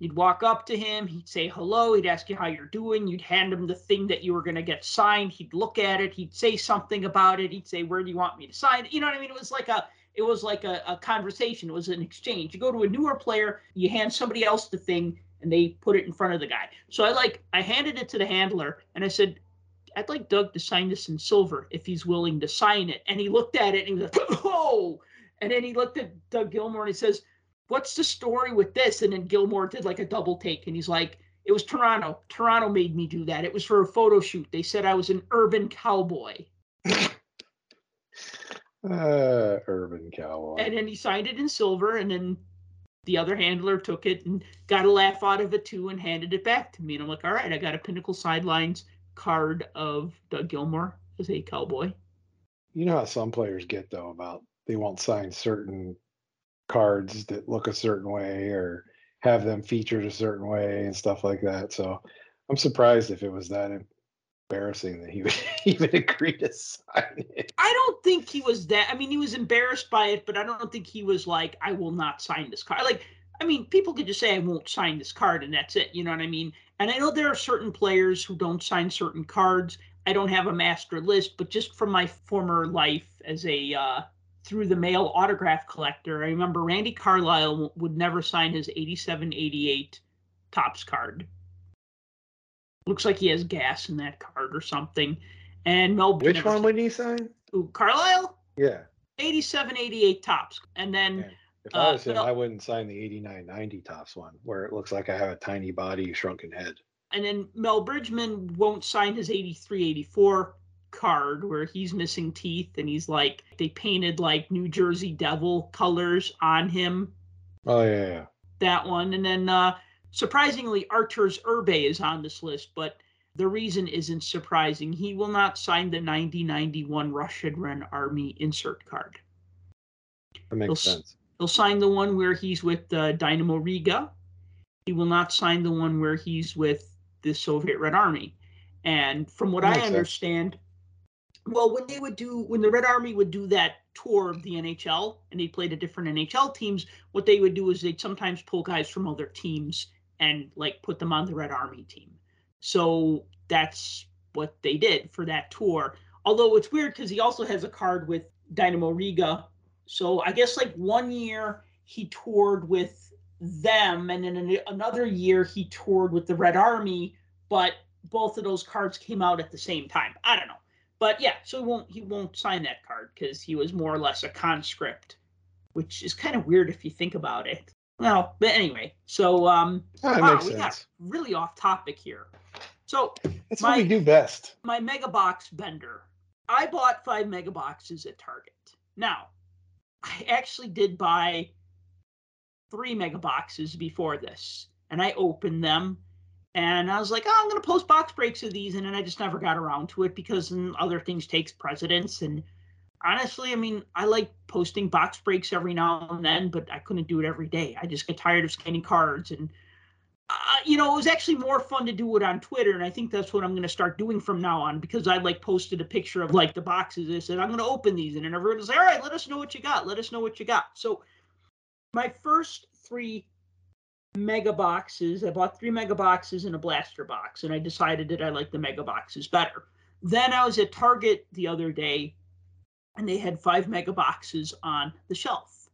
you'd walk up to him, he'd say hello, he'd ask you how you're doing, you'd hand him the thing that you were going to get signed, he'd look at it, he'd say something about it, he'd say, "Where do you want me to sign?" it?" You know what I mean? It was like a it was like a, a conversation, it was an exchange. You go to a newer player, you hand somebody else the thing and they put it in front of the guy. So I like I handed it to the handler and I said, I'd like Doug to sign this in silver if he's willing to sign it. And he looked at it and he was like, oh. And then he looked at Doug Gilmour and he says, What's the story with this? And then Gilmour did like a double take and he's like, It was Toronto. Toronto made me do that. It was for a photo shoot. They said I was an urban cowboy. Uh, urban cowboy. And then he signed it in silver and then the other handler took it and got a laugh out of it too and handed it back to me. And I'm like, all right, I got a Pinnacle Sidelines card of Doug Gilmour as a cowboy. You know how some players get though about they won't sign certain cards that look a certain way or have them featured a certain way and stuff like that. So I'm surprised if it was that embarrassing that he would even agree to sign it. I don't think he was that. I mean, he was embarrassed by it, but I don't think he was like, I will not sign this card. Like, I mean, people could just say, I won't sign this card, and that's it. You know what I mean? And I know there are certain players who don't sign certain cards. I don't have a master list, but just from my former life as a uh, through the mail autograph collector, I remember Randy Carlyle would never sign his 87 88 Topps card. Looks like he has gas in that card or something. And Mel Which one would he sign? Ooh, Carlyle? Yeah. 87, 88 Topps. And then Yeah. If Uh, I was him. I wouldn't sign the 89 90 Topps one where it looks like I have a tiny body, shrunken head. and then Mel Bridgman won't sign his 83, 84 card where he's missing teeth and he's like they painted like New Jersey Devil colors on him. Oh, yeah. yeah. That one. And then uh surprisingly Arturs Irbe is on this list, but the reason isn't surprising. He will not sign the 9091 Russian Red Army insert card. That makes He'll sense. He'll sign the one where he's with uh, Dynamo Riga. He will not sign the one where he's with the Soviet Red Army. And from what I makes sense. understand, well, when they would do, when the Red Army would do that tour of the NHL and they played at different NHL teams, what they would do is they'd sometimes pull guys from other teams and like put them on the Red Army team. So that's what they did for that tour. Although it's weird because he also has a card with Dynamo Riga. So I guess like one year he toured with them, and then another year he toured with the Red Army, but both of those cards came out at the same time. I don't know. But yeah, so he won't he won't sign that card because he was more or less a conscript, which is kind of weird if you think about it. Well, but anyway, so um, oh, wow, we sense. got really off topic here. So That's my- what we do best. my mega box bender. I bought five mega boxes at Target. Now, I actually did buy three mega boxes before this, and I opened them, and I was like, "Oh, I'm going to post box breaks of these," and then I just never got around to it because other things takes precedence. And honestly, I mean, I like posting box breaks every now and then, but I couldn't do it every day. I just get tired of scanning cards and uh, you know, it was actually more fun to do it on Twitter, and I think that's what I'm going to start doing from now on because I like posted a picture of like the boxes. I said I'm going to open these, and everyone was like, "All right, let us know what you got. Let us know what you got." So, my first three mega boxes, I bought three mega boxes and a blaster box, and I decided that I like the mega boxes better. Then I was at Target the other day, and they had five mega boxes on the shelf.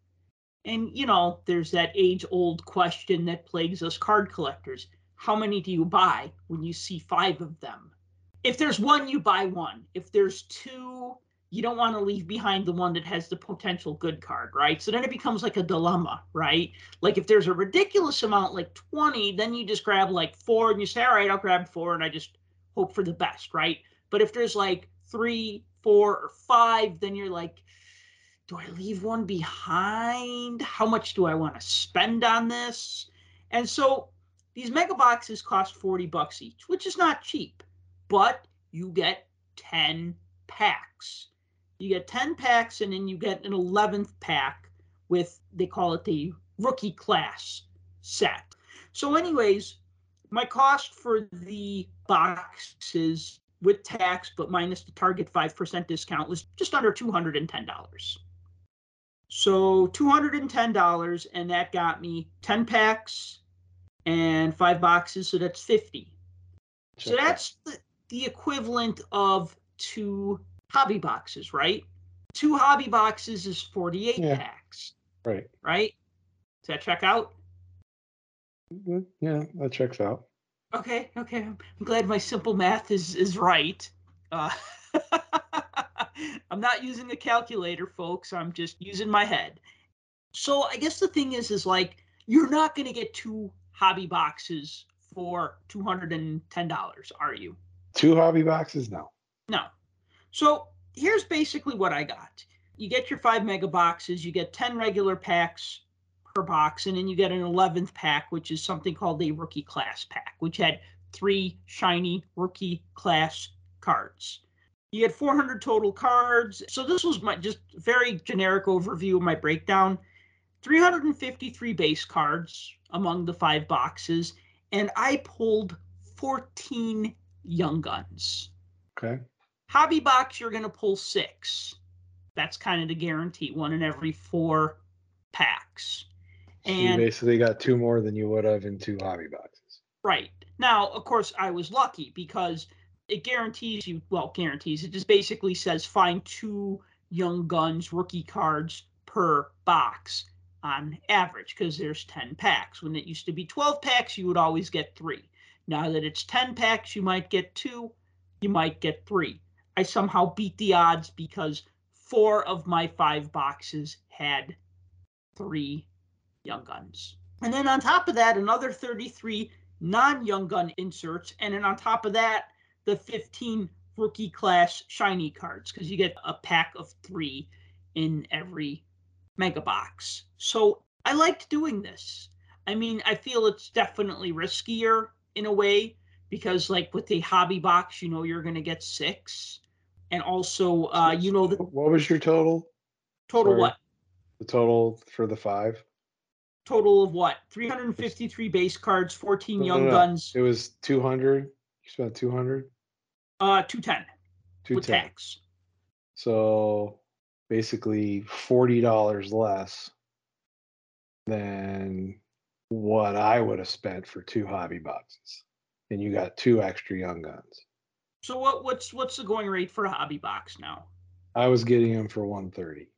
And, you know, there's that age old question that plagues us card collectors. How many do you buy when you see five of them? If there's one, you buy one. If there's two, you don't want to leave behind the one that has the potential good card, right? So then it becomes like a dilemma, right? Like if there's a ridiculous amount, like 20, then you just grab like four and you say, all right, I'll grab four and I just hope for the best, right? But if there's like three, four, or five, then you're like, do I leave one behind? How much do I want to spend on this? And so these mega boxes cost 40 bucks each, which is not cheap, but you get 10 packs. You get 10 packs and then you get an 11th pack with, they call it the rookie class set. So, anyways, my cost for the boxes with tax, but minus the target 5% discount was just under $210. So $210, and that got me 10 packs and five boxes, so that's 50. So Check that. that's the, the equivalent of two hobby boxes, right? Two hobby boxes is 48 Yeah. packs, right. right? Does that check out? Mm, Yeah, that checks out. Okay, okay. I'm glad my simple math is is right. Uh, I'm not using a calculator, folks. I'm just using my head. So I guess the thing is, is like you're not going to get two hobby boxes for two hundred and ten dollars, are you? Two hobby boxes? No. No. So here's basically what I got. You get your five mega boxes, you get 10 regular packs per box, and then you get an 11th pack, which is something called a rookie class pack, which had three shiny rookie class cards. You get 400 total cards. So this was my just very generic overview of my breakdown. 353 base cards among the five boxes, and I pulled 14 young guns. Okay. Hobby box, you're going to pull six. That's kind of the guarantee, one in every four packs. So you basically got two more than you would have in two hobby boxes. right now, of course, I was lucky because it guarantees you, well, guarantees, it just basically says find two young guns rookie cards per box on average because there's 10 packs. When it used to be 12 packs, you would always get three. Now that it's 10 packs, you might get two, you might get three. I somehow beat the odds because four of my five boxes had three young guns. And then on top of that, another 33 non young gun inserts. And then on top of that, the 15 rookie class shiny cards because you get a pack of three in every mega box. So I liked doing this. I mean, I feel it's definitely riskier in a way because, like with the hobby box, you know you're going to get six, and also uh, you know the What was your total? total sorry. what The total for the five? Total of what 353 base cards, 14 No, no, young no. guns, It was two hundred. You spent two hundred. uh, 210. 210. with tax. So basically forty dollars less than what I would have spent for two hobby boxes, and you got two extra young guns. So what what's what's the going rate for a hobby box now? I was getting them for 130.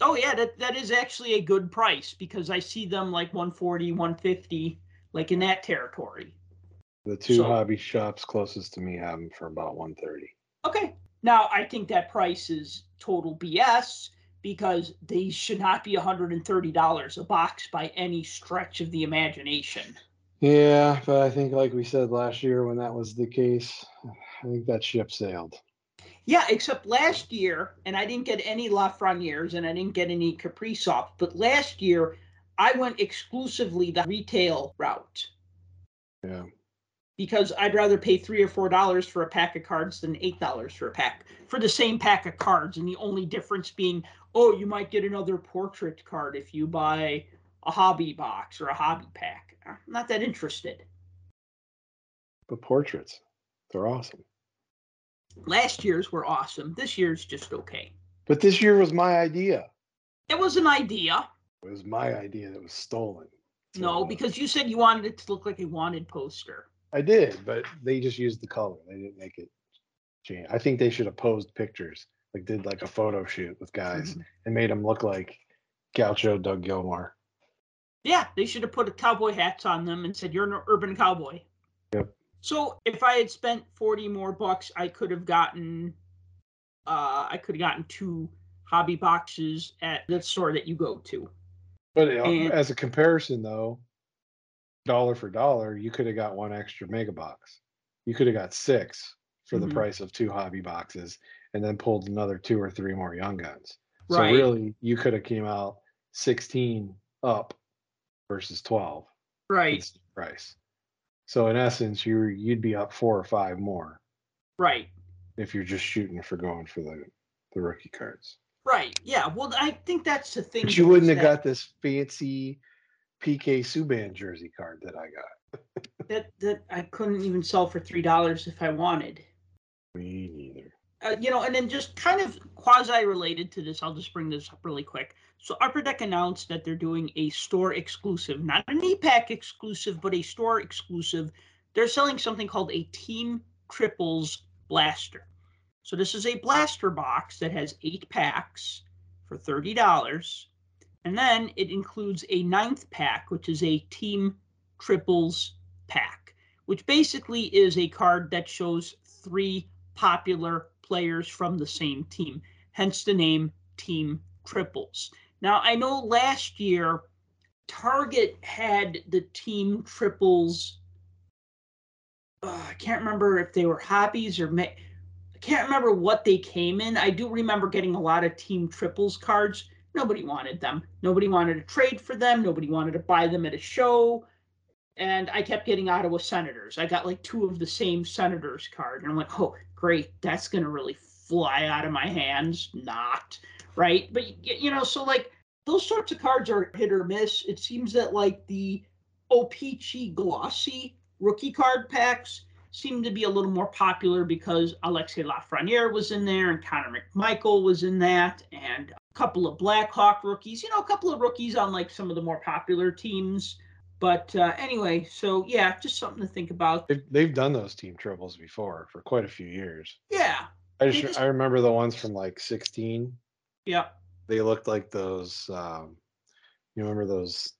Oh yeah, that that is actually a good price because I see them like 140, 150, like in that territory. The two So- hobby shops closest to me have them for about 130. Okay. Now I think that price is total BS because they should not be $130 a box by any stretch of the imagination. Yeah, but I think, like we said last year when that was the case, I think that ship sailed. Yeah, except last year, and I didn't get any Lafrenières and I didn't get any Kaprizov, but last year I went exclusively the retail route Yeah. because I'd rather pay three or four dollars for a pack of cards than eight dollars for a pack for the same pack of cards. And the only difference being, oh, you might get another portrait card if you buy a hobby box or a hobby pack. I'm not that interested. But portraits, they're awesome. Last year's were awesome. This year's just okay. But this year was my idea. It was an idea. It was my idea that was stolen. No, because you said you wanted it to look like a wanted poster. I did, but they just used the color. They didn't make it change. I think they should have posed pictures, like did like a photo shoot with guys and made them look like Gaucho Doug Gilmour. Yeah, they should have put a cowboy hats on them and said, You're an urban cowboy. Yep. So if I had spent 40 more bucks, I could have gotten uh I could have gotten two hobby boxes at the store that you go to. But uh, And- as a comparison, though, dollar for dollar, you could have got one extra mega box. You could have got six for Mhm. the price of two hobby boxes, and then pulled another two or three more young guns. So really, you could have came out sixteen up versus twelve Right, price. So in essence, you you'd be up four or five more right, if you're just shooting for going for the the rookie cards. right. Yeah. Well, I think that's the thing. But you wouldn't have that- got this fancy PK Subban jersey card that I got. that that I couldn't even sell for three dollars if I wanted. Me neither. Uh, you know, and then just kind of quasi related to this, I'll just bring this up really quick. So Upper Deck announced that they're doing a store exclusive, not an e-Pack exclusive, but a store exclusive. They're selling something called a Team Triples Blaster. So this is a blaster box that has eight packs for thirty dollars, and then it includes a ninth pack, which is a Team Triples pack, which basically is a card that shows three popular players from the same team, hence the name Team Triples. Now, I know last year Target had the Team Triples. uh, I can't remember if they were hobbies or. Ma- I can't remember what they came in. I do remember getting a lot of Team Triples cards. Nobody wanted them. Nobody wanted to trade for them. Nobody wanted to buy them at a show and I kept getting Ottawa Senators. I got like two of the same Senators card, and I'm like, oh, great, that's gonna really fly out of my hands. Not right, but you know, so like those sorts of cards are hit or miss. It seems that like the OPC glossy rookie card packs seem to be a little more popular because Alexei Lafreniere was in there, and Connor McMichael was in that, and a couple of Blackhawk rookies. You know, a couple of rookies on like some of the more popular teams. But uh, anyway, so yeah, just something to think about. They've, they've done those team triples before for quite a few years. Yeah, I just, just- I remember the ones from like 16. yeah, They looked like those. Um, you remember those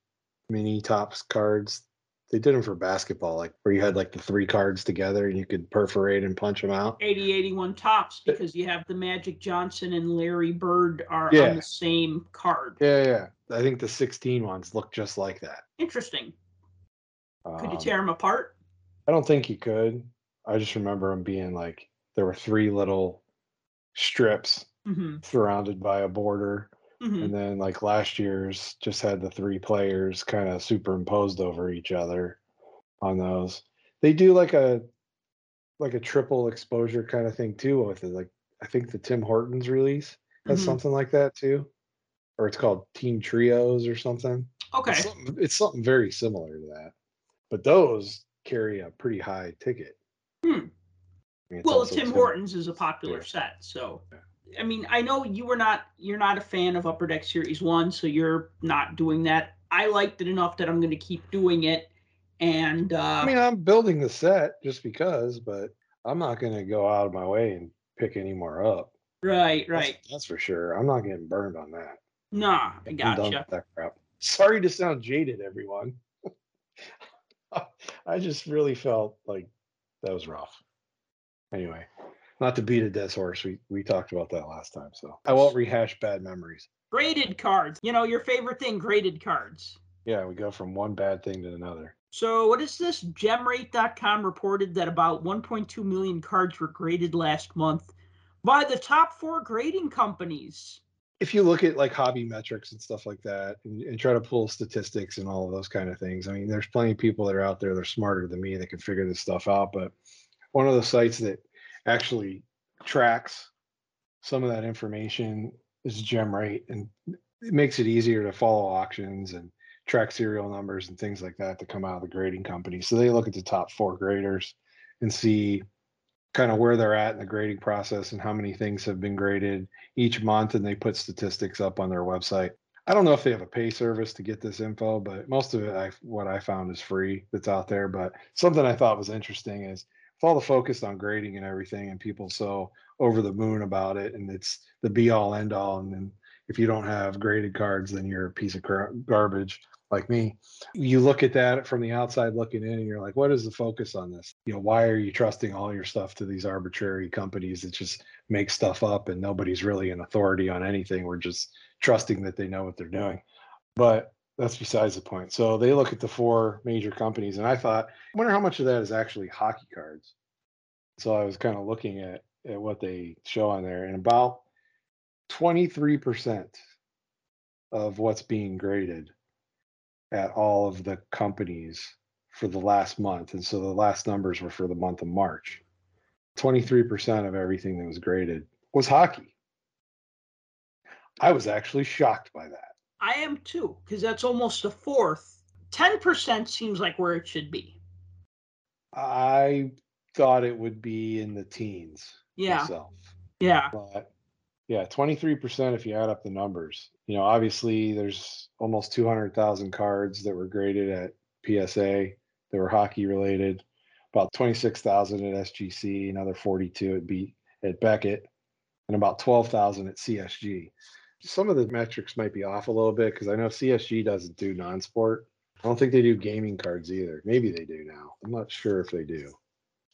mini Topps cards? They did them for basketball, like where you had like the three cards together and you could perforate and punch them out. 80 81 Topps because you have the Magic Johnson and Larry Bird are Yeah. on the same card. Yeah, yeah. I think the 16 ones look just like that. Interesting. Could you Um, tear them apart? I don't think you could. I just remember them being like there were three little strips hmm surrounded by a border hmm and then like last year's just had the three players kind of superimposed over each other on those they do like a like a triple exposure kind of thing too with it like i think the tim hortons release has Mhm. something like that too or it's called team trios or something Okay. it's something, it's something very similar to that but those carry a pretty high ticket Hmm. I mean, Well, Tim Hortons is a popular Yeah. set, so I mean, I know you were not you're not a fan of Upper Deck Series One, so you're not doing that I liked it enough that I'm going to keep doing it. And uh, I mean, I'm building the set just because, but I'm not going to go out of my way and pick any more up. right, right. That's, for sure. I'm not getting burned on that. Nah, I gotcha. that crap. Sorry to sound jaded, everyone. I just really felt like that was rough. Anyway, not to beat a dead horse. We we talked about that last time, so I won't rehash bad memories. Graded cards. You know, your favorite thing, graded cards. Yeah, we go from one bad thing to another. So, what is this? Gemrate.com reported that about 1.2 million cards were graded last month by the top four grading companies. If you look at like hobby metrics and stuff like that, and, and try to pull statistics and all of those kind of things, I mean, there's plenty of people that are out there that are smarter than me that can figure this stuff out. But one of the sites that actually tracks some of that information is GemRate, and it makes it easier to follow auctions and track serial numbers and things like that to come out of the grading company. So they look at the top four graders and see kind of where they're at in the grading process and how many things have been graded each month, and they put statistics up on their website. I don't know if they have a pay service to get this info, but most of it, I, what I found is free that's out there. But something I thought was interesting is all the focus on grading and everything, and people so over the moon about it, and it's the be all end all. And then if you don't have graded cards, then you're a piece of garbage like me. You look at that from the outside looking in, and you're like, what is the focus on this? You know, why are you trusting all your stuff to these arbitrary companies that just make stuff up and nobody's really an authority on anything? We're just trusting that they know what they're doing. But that's besides the point. So they look at the four major companies, and I thought, I wonder how much of that is actually hockey cards. So I was kind of looking at, at what they show on there, and about 23% of what's being graded at all of the companies for the last month. And so the last numbers were for the month of March. 23% of everything that was graded was hockey. I was actually shocked by that. I am too, because that's almost a fourth. 10% seems like where it should be. I thought it would be in the teens Yeah. myself. Yeah. But yeah, 23% if you add up the numbers. You know, obviously there's almost 200,000 cards that were graded at PSA that were hockey related, about 26,000 at SGC, another 42 at B at Beckett, and about 12,000 at CSG. Some of the metrics might be off a little bit because I know CSG doesn't do non-sport. I don't think they do gaming cards either. Maybe they do now. I'm not sure if they do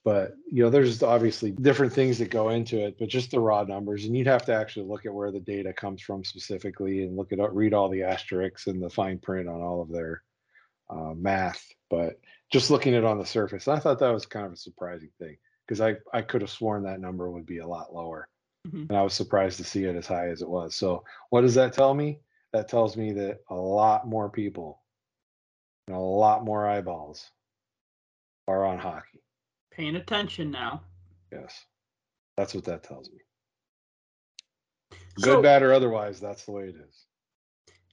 but you know there's obviously different things that go into it but just the raw numbers and you'd have to actually look at where the data comes from specifically and look at read all the asterisks and the fine print on all of their uh, math but just looking at it on the surface i thought that was kind of a surprising thing because i i could have sworn that number would be a lot lower Mhm. and i was surprised to see it as high as it was so what does that tell me that tells me that a lot more people and a lot more eyeballs are on hockey Paying attention now. Yes. That's what that tells me. So- Good, bad, or otherwise, that's the way it is.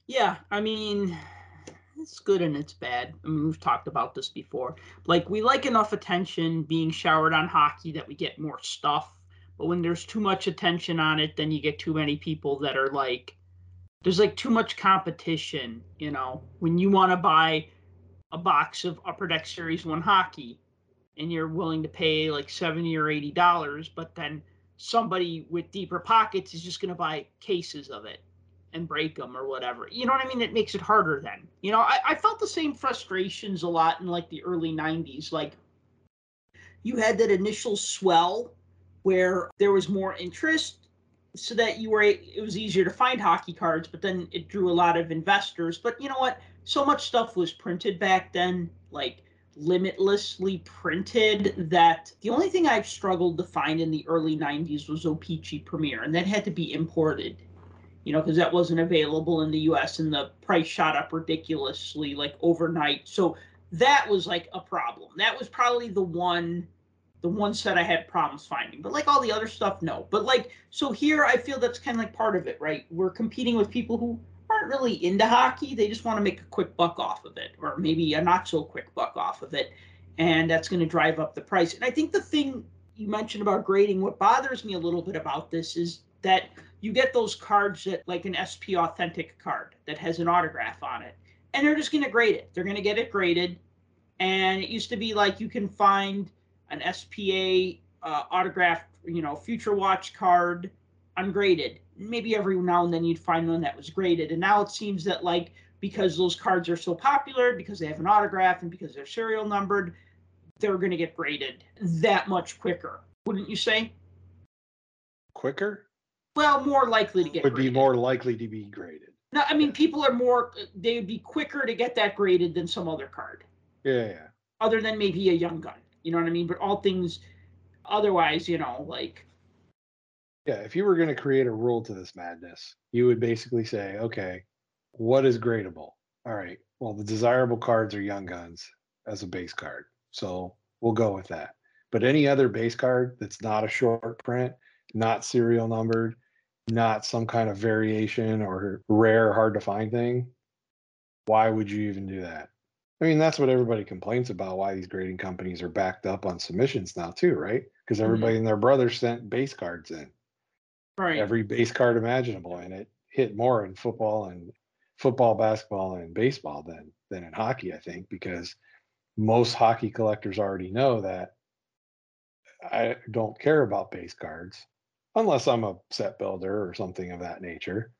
Yeah, I mean, it's good and it's bad. I mean, we've talked about this before. Like, we like enough attention being showered on hockey that we get more stuff. But when there's too much attention on it, then you get too many people that are like, there's like too much competition. You know, when you want to buy a box of Upper Deck Series 1 hockey and you're willing to pay like 70 or 80 dollars, but then somebody with deeper pockets is just going to buy cases of it and break them or whatever. You know what I mean? It makes it harder then. You know, I, I felt the same frustrations a lot in like the early 90s. Like you had that initial swell where there was more interest so that you were it was easier to find hockey cards but then it drew a lot of investors but you know what so much stuff was printed back then like limitlessly printed that the only thing I've struggled to find in the early 90s was O-Pee-Chee Premier, and that had to be imported, you know, because that wasn't available in the US and the price shot up ridiculously like overnight. So that was like a problem. That was probably the one the one set I had problems finding. But like all the other stuff, no. But like so here I feel that's kind of like part of it, right? We're competing with people who aren't really into hockey. They just want to make a quick buck off of it, or maybe a not so quick buck off of it. And that's going to drive up the price. And I think the thing you mentioned about grading, what bothers me a little bit about this is that you get those cards that, like an SP Authentic card that has an autograph on it. and they're just going to grade it. They're going to get it graded. And it used to be like you can find an SPA uh, autographed, you know, Future Watch card ungraded. Maybe every now and then you'd find one that was graded. And now it seems that like because those cards are so popular, because they have an autograph and because they're serial numbered, they're going to get graded that much quicker. Wouldn't you say? Quicker Well, more likely to get would be more likely to be graded. No, I mean yeah. people are more they would be quicker to get that graded than some other card. Yeah, yeah. other than maybe a young gun. You know what I mean? But all things otherwise, you know, like Yeah, if you were going to create a rule to this madness, you would basically say, okay, what is gradable? All right, well, the desirable cards are young guns as a base card. So we'll go with that. But any other base card that's not a short print, not serial numbered, not some kind of variation or rare, hard to find thing, why would you even do that? I mean, that's what everybody complains about why these grading companies are backed up on submissions now, too, right? Because mm-hmm. everybody and their brother sent base cards in right. every base card imaginable, and it hit more in football and football, basketball, and baseball than than in hockey. I think because most hockey collectors already know that I don't care about base cards unless I'm a set builder or something of that nature.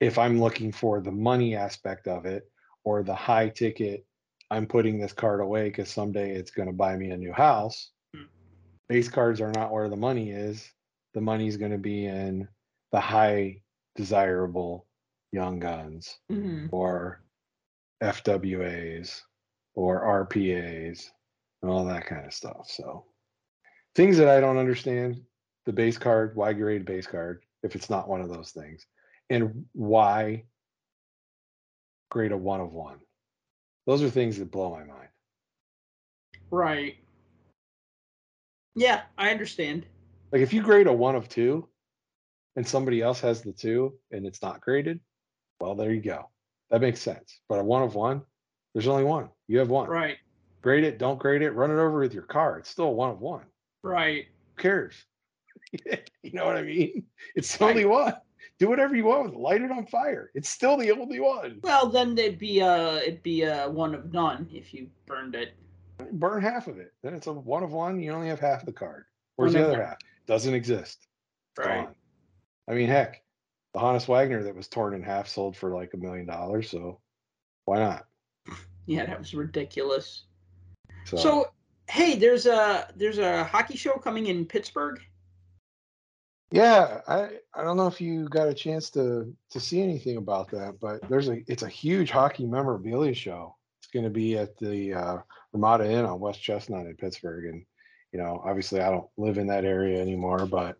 If I'm looking for the money aspect of it or the high ticket, I'm putting this card away because someday it's going to buy me a new house. Hmm. Base cards are not where the money is the money's going to be in the high desirable young guns Mhm. or FWAs or RPAs and all that kind of stuff. So things that I don't understand the base card, why grade base card if it's not one of those things, and why grade a one of one. Those are things that blow my mind. Right. Yeah, I understand. Like if you grade a one of two and somebody else has the two and it's not graded, well, there you go. That makes sense. But a one of one, there's only one. You have one. Right. Grade it, don't grade it, run it over with your car. It's still a one of one. Right. Who cares? you know what I mean? It's only one. Do whatever you want with it. Light it on fire. It's still the only one. Well, then it'd be uh it'd be a one of none if you burned it. Burn half of it. Then it's a one of one. You only have half of the card. Where's One the other half? Doesn't exist. Right. gone. I mean, heck, the Honus Wagner that was torn in half sold for like a million dollars. So why not? Yeah, that was ridiculous. So, So, hey, there's a there's a hockey show coming in Pittsburgh. Yeah, I I don't know if you got a chance to to see anything about that, but there's a it's a huge hockey memorabilia show. It's going to be at the uh, Ramada Inn on West Chestnut in Pittsburgh, and you know, obviously, I don't live in that area anymore, but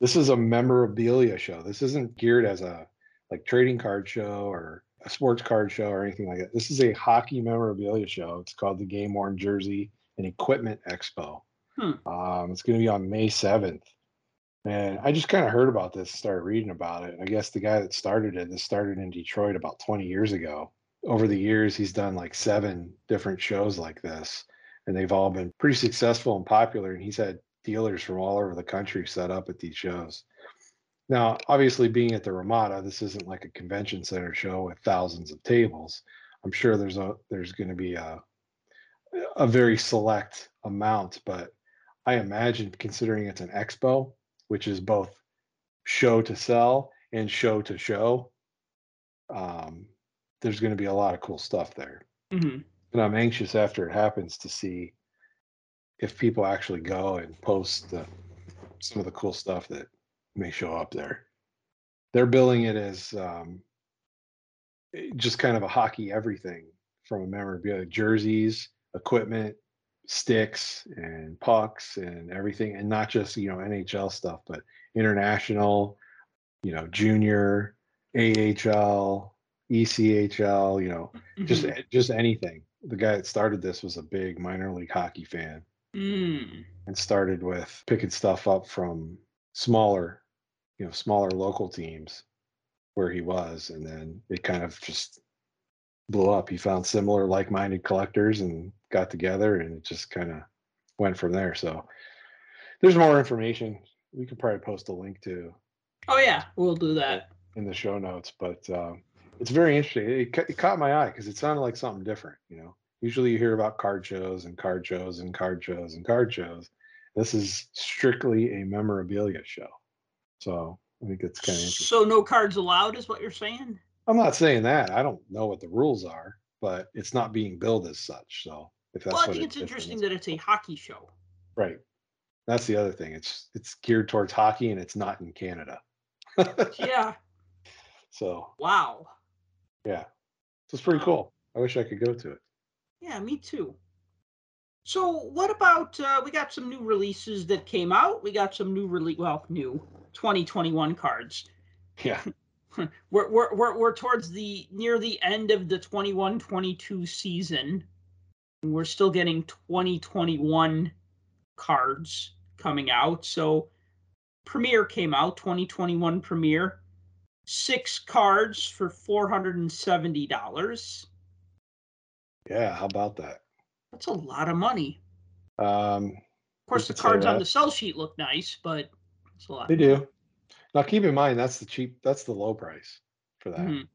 this is a memorabilia show. This isn't geared as a like trading card show or a sports card show or anything like that. This is a hockey memorabilia show. It's called the Game Worn Jersey and Equipment Expo. Hmm. Um, it's going to be on May 7th. And I just kind of heard about this, started reading about it. I guess the guy that started it, this started in Detroit about 20 years ago. Over the years, he's done like seven different shows like this, and they've all been pretty successful and popular. And he's had dealers from all over the country set up at these shows. Now, obviously, being at the Ramada, this isn't like a convention center show with thousands of tables. I'm sure there's a there's going to be a a very select amount, but I imagine considering it's an expo, which is both show to sell and show to show, um, there's going to be a lot of cool stuff there. Mhm. And I'm anxious after it happens to see if people actually go and post the, some of the cool stuff that may show up there. They're billing it as um, eh, just kind of a hockey everything from a memorabilia jerseys, equipment, sticks, and pucks, and everything, and not just you know NHL stuff, but international, you know, junior, AHL, ECHL, you know, just Mhm. just anything. The guy that started this was a big minor league hockey fan Mm. and started with picking stuff up from smaller, you know, smaller local teams where he was, and then it kind of just blew up. He found similar like-minded collectors and got together, and it just kind of went from there. So there's more information. We could probably post a link to Oh yeah, we'll do that. in the show notes, but um, It's very interesting. It, it caught my eye because it sounded like something different. You know, usually you hear about card shows and card shows and card shows and card shows. This is strictly a memorabilia show. So I think it's kind of interesting. So no cards allowed is what you're saying? I'm not saying that. I don't know what the rules are, but it's not being billed as such. So if that's Well, I think it's interesting that it's a hockey show. right. That's the other thing. It's it's geared towards hockey and it's not in Canada. Yeah. so Wow. yeah, so it's pretty Wow. cool. I wish I could go to it. Yeah, me too. So what about uh, we got some new releases that came out. We got some new release well, new 2021 cards. Yeah, We're, we're, we're, we're towards the near the end of the 21-22 season. We're still getting 2021 cards coming out. So Premier came out, 2021 Premier. Six cards for $470. yeah. How about that? That's a lot of money. Um, Of course, the cards on the sell sheet look nice, but it's a lot. they do. Now keep in mind that's the cheap. That's the low price for that. Mhm.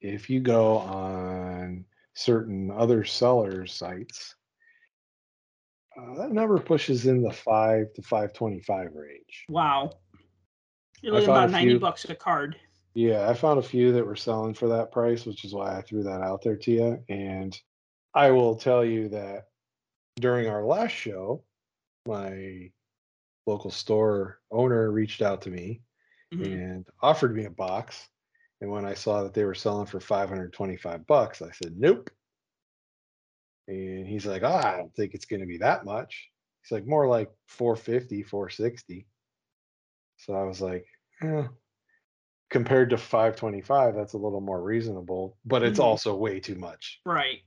If you go on certain other sellers sites, uh, that number pushes in the five to five twenty-five range. Wow. You're looking about 90 few- bucks a card. Yeah, I found a few that were selling for that price, which is why I threw that out there to you. And I will tell you that during our last show, my local store owner reached out to me Mhm. and offered me a box. And when I saw that they were selling for 525 bucks, I said, nope. And he's like, ah, I don't think it's going to be that much. He's like, more like 450, 460. So I was like, eh. compared to 525, that's a little more reasonable, but it's Mhm. also way too much Right.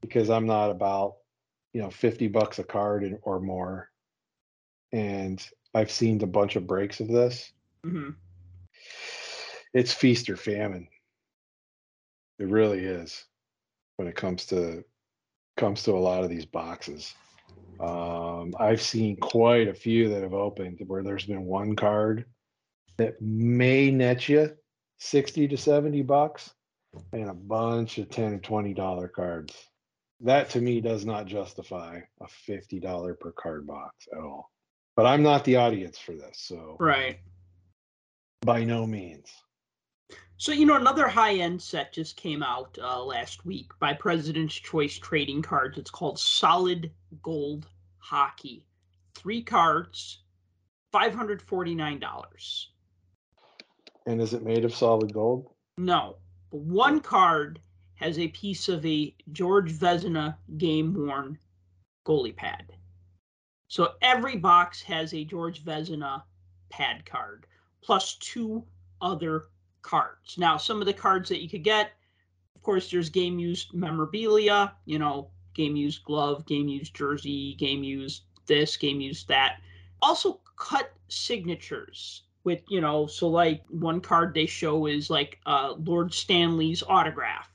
because I'm not about, you know, 50 bucks a card and- or more. And I've seen a bunch of breaks of this. hmm It's feast or famine. It really is when it comes to comes to a lot of these boxes. Um, I've seen quite a few that have opened where there's been one card that may net you 60 to 70 bucks and a bunch of 10 or 20 dollar cards. That to me does not justify a $50 per card box at all. But I'm not the audience for this, so Right. by no means. So, you know, another high end set just came out uh, last week by President's Choice Trading Cards. It's called Solid Gold Hockey. Three cards, $549. And is it made of solid gold? No, one card has a piece of a George Vezina game worn goalie pad. So every box has a George Vezina pad card plus two other cards. Now, some of the cards that you could get, of course, there's game used memorabilia, you know, game used glove, game used jersey, game used this, game used that. Also, cut signatures with, you know, so like one card they show is like uh, Lord Stanley's autograph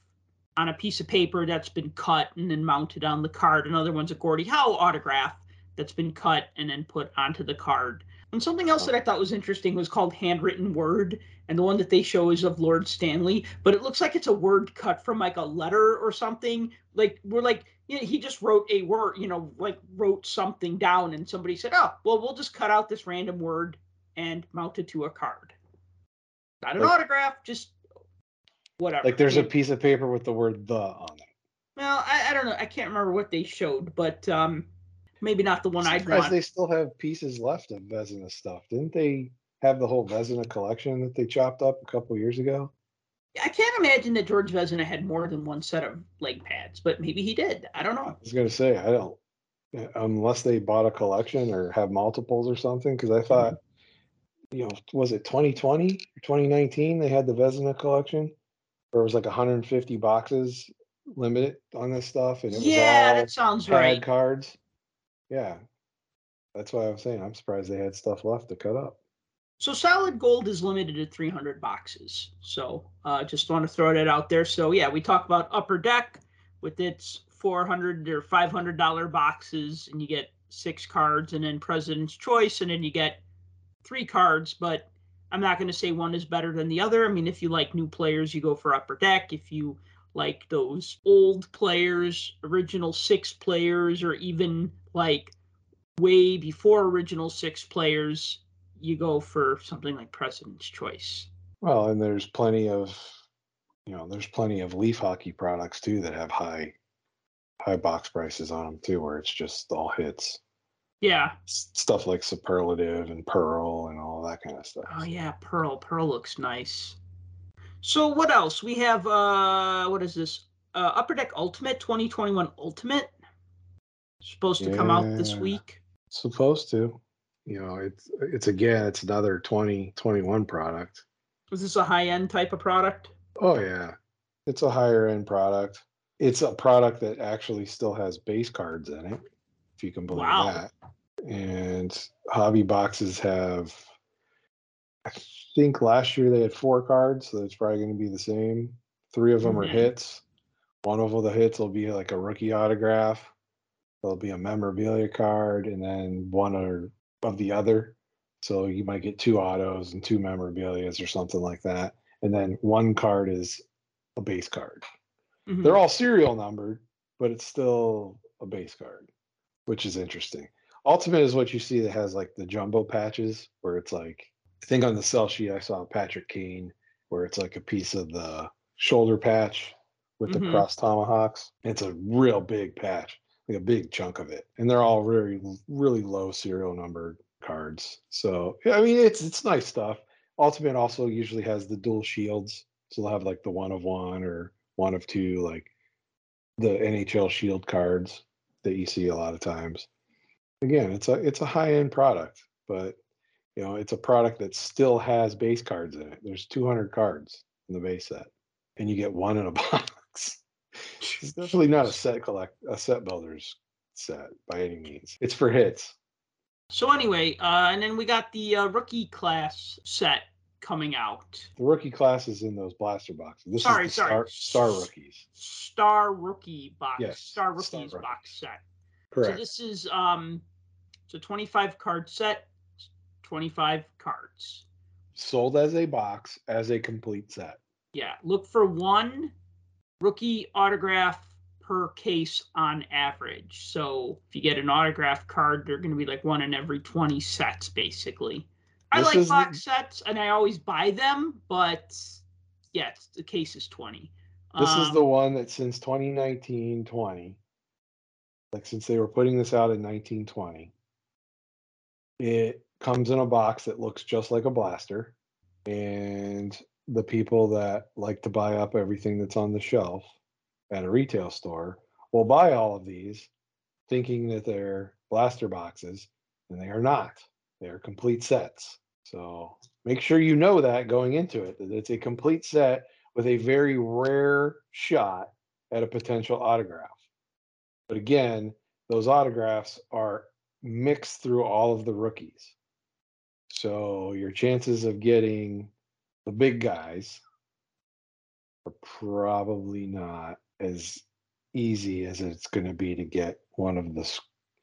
on a piece of paper that's been cut and then mounted on the card. Another one's a Gordie Howe autograph that's been cut and then put onto the card. And something else that I thought was interesting was called handwritten word, and the one that they show is of Lord Stanley, but it looks like it's a word cut from like a letter or something. Like we're like, you know, he just wrote a word, you know, like wrote something down, and somebody said, "Oh, well, we'll just cut out this random word and mount it to a card." Not an Like- autograph, just whatever. Like there's a piece of paper with the word the on it. Well, I, I don't know. I can't remember what they showed, but um, maybe not the one I'd want. they still have pieces left of Vezina stuff. Didn't they have the whole Vezina collection that they chopped up a couple years ago? I can't imagine that George Vezina had more than one set of leg pads, but maybe he did. I don't know. I was gonna say, I don't, unless they bought a collection or have multiples or something, because I thought, mm-hmm. you know, was it 2020 or 2019 they had the Vezina collection? Or it was like 150 boxes limited on this stuff and it was all that sounds pad right. cards. Yeah. That's why I was saying I'm surprised they had stuff left to cut up. So solid gold is limited to 300 boxes. So uh, just want to throw that out there. So yeah, we talk about Upper Deck with its 400 or 500 dollar boxes, and you get six cards, and then President's Choice, and then you get three cards. But I'm not going to say one is better than the other. I mean, if you like new players, you go for Upper Deck. If you like those old players, original six players, or even like way before original six players, you go for something like President's Choice. Well, and there's plenty of, you know, there's plenty of leaf hockey products too that have high, high box prices on them too, where it's just all hits. Yeah. S- Stuff like superlative and pearl and all that kind of stuff. Oh yeah, Pearl. Pearl looks nice. So what else? We have uh what is this? Uh Upper Deck Ultimate 2021 Ultimate. Supposed to come out this week. Supposed to, you know, it's it's again, it's another 2021 product. Is this a high-end type of product? Oh yeah, it's a higher end product. It's a product that actually still has base cards in it, if you can believe Wow. that. And hobby boxes have, I think last year they had four cards, so it's probably going to be the same. Three of them are Mhm. hits. One of the hits will be like a rookie autograph. There'll be a memorabilia card, and then one or of the other. So you might get two autos and two memorabilias or something like that. And then one card is a base card. Mhm. They're all serial numbered, but it's still a base card, which is interesting. Ultimate is what you see that has like the jumbo patches, where it's like, I think on the sell sheet I saw Patrick Kane, where it's like a piece of the shoulder patch with the Mhm. cross tomahawks. It's a real big patch, like a big chunk of it, and they're all really really low serial number cards. So I mean, it's it's nice stuff. Ultimate also usually has the dual shields, so they'll have like the one of one or one of two, like the NHL Shield cards that you see a lot of times. Again, it's a it's a high end product, but you know it's a product that still has base cards in it. There's 200 cards in the base set, and you get one in a box. It's definitely not a set collect a set builders set by any means. It's for hits. So anyway, uh and then we got the uh, rookie class set coming out. The rookie class is in those blaster boxes. This Sorry, is sorry. star, star rookies. Star rookie box. Yes, Star Star rookies Rookies. box set. Correct. So this is um it's a 25 card set, 25 cards. Sold as a box as a complete set. Yeah, look for one rookie autograph per case on average. So if you get an autograph card, they're going to be like one in every 20 sets, basically. I This like the- box sets and I always buy them, but yeah, the case is 20. This is the Um, one that since 2019 20, like since they were putting this out in 1920, it comes in a box that looks just like a blaster. And the people that like to buy up everything that's on the shelf at a retail store will buy all of these thinking that they're blaster boxes, and they are not. They are complete sets. So make sure you know that going into it, that it's a complete set with a very rare shot at a potential autograph. But again, those autographs are mixed through all of the rookies. So your chances of getting the big guys are probably not as easy as it's going to be to get one of the,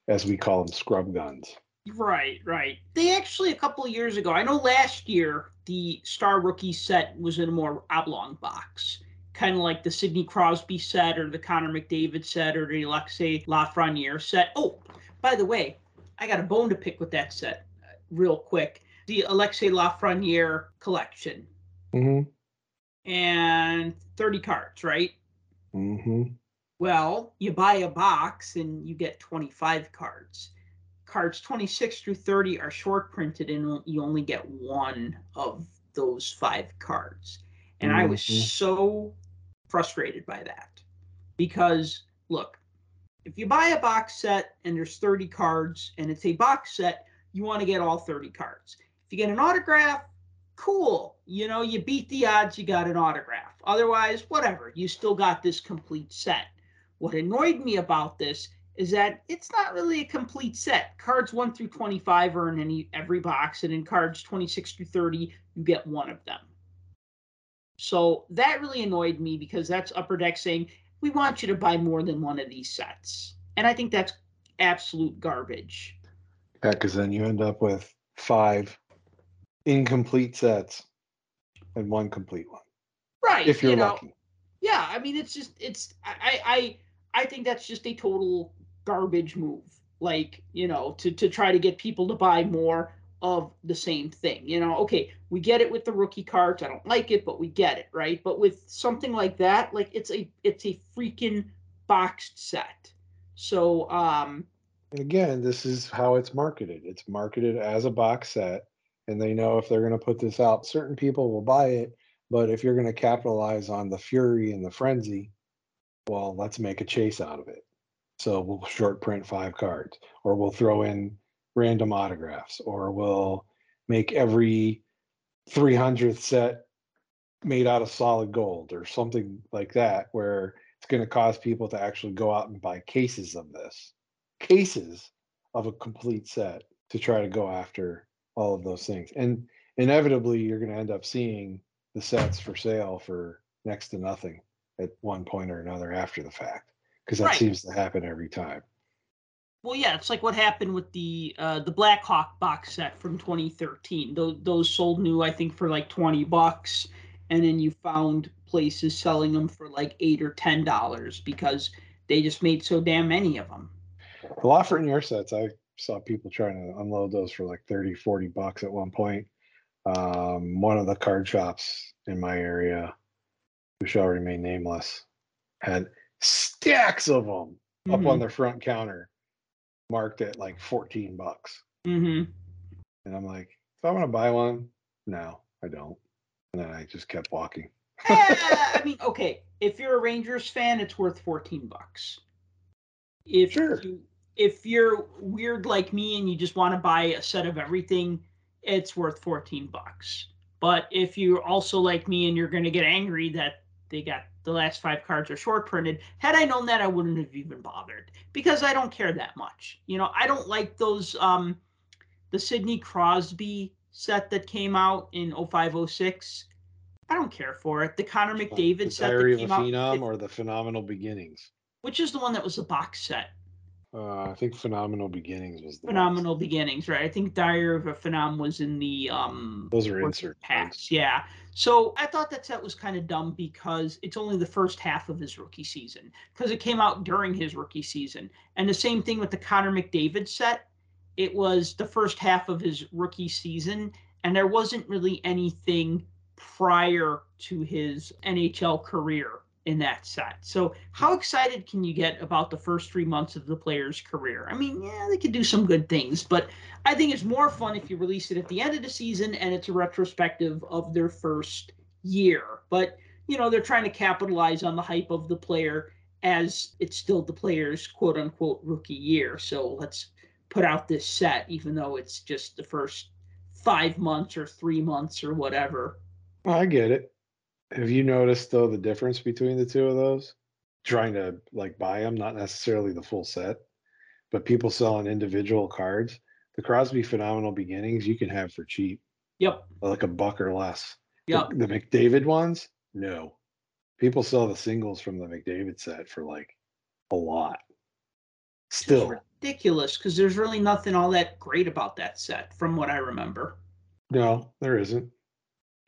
as we call them, scrub guns. Right, right. They actually a couple of years ago, I know last year the Star Rookie set was in a more oblong box, kind of like the Sidney Crosby set or the Connor McDavid set or the Alexei Lafreniere set. Oh, by the way, I got a bone to pick with that set, uh, real quick. The Alexei Lafreniere collection Mm-hmm. and 30 cards, right? Mm-hmm. Well, you buy a box and you get 25 cards. Cards 26 through 30 are short printed and you only get one of those five cards. And I was Mhm. so frustrated by that because look, if you buy a box set and there's 30 cards and it's a box set, you want to get all 30 cards. If you get an autograph, cool. You know, you beat the odds, you got an autograph. Otherwise, whatever, you still got this complete set. What annoyed me about this is that it's not really a complete set. Cards 1 through 25 are in any every box, and in cards 26 through 30, you get one of them. So that really annoyed me because that's Upper Deck saying, we want you to buy more than one of these sets. And I think that's absolute garbage. Yeah, because then you end up with five incomplete sets and one complete one. Right. If you're you know, lucky. Yeah, I mean, it's just it's I I I think that's just a total garbage move. Like you know, to to try to get people to buy more of the same thing. You know, okay, we get it with the rookie cards. I don't like it, but we get it, right? But with something like that, like it's a it's a freaking boxed set. So um And again, this is how it's marketed. It's marketed as a box set, and they know if they're going to put this out, certain people will buy it. But if you're going to capitalize on the fury and the frenzy, well, let's make a chase out of it. So we'll short print five cards, or we'll throw in random autographs, or we'll make every 300th set made out of solid gold, or something like that, where it's going to cause people to actually go out and buy cases of this cases of a complete set to try to go after all of those things. And inevitably, you're going to end up seeing the sets for sale for next to nothing at one point or another after the fact, because that Right. seems to happen every time. Well, yeah, it's like what happened with the uh, the Blackhawk box set from 2013. Those those sold new, I think, for like 20 bucks, and then you found places selling them for like eight or ten dollars because they just made so damn many of them. The Lafreniere sets, I saw people trying to unload those for like 30, 40 bucks at one point. Um, one of the card shops in my area, who shall remain nameless, had stacks of them up on their front counter, marked at like 14 bucks. hmm And I'm like, if I want to buy one, no, I don't. And then I just kept walking. I mean, okay, if you're a Rangers fan, it's worth 14 bucks. If Sure. you if you're weird like me and you just want to buy a set of everything, it's worth 14 bucks. But if you're also like me and you're going to get angry that they got the last five cards are short printed, had I known that I wouldn't have even bothered because I don't care that much. You know, I don't like those um the Sidney Crosby set that came out in 0506. I don't care for it. The Connor McDavid the set Diary that of came a out, Phenom or the Phenomenal Beginnings. which is the one that was the box set. Uh, I think Phenomenal Beginnings was the Phenomenal beginnings, right? I think Diary of a Phenom was in the um Those are insert packs, yeah. So I thought that set was kind of dumb because it's only the first half of his rookie season because it came out during his rookie season. And the same thing with the Connor McDavid set. It was the first half of his rookie season, and there wasn't really anything prior to his NHL career in that set. So how excited can you get about the first three months of the player's career? I mean, yeah, they could do some good things, but I think it's more fun if you release it at the end of the season and it's a retrospective of their first year. But, you know, they're trying to capitalize on the hype of the player as it's still the player's quote unquote rookie year. So let's put out this set, even though it's just the first five months or three months or whatever. I get it. Have you noticed though the difference between the two of those? Trying to like buy them, not necessarily the full set, but people selling individual cards. The Crosby Phenomenal Beginnings you can have for cheap, Yep. like a buck or less. The- Yep. The, McDavid ones, no. People sell the singles from the McDavid set for like a lot. Still, ridiculous because there's really nothing all that great about that set from what I remember. no, there isn't.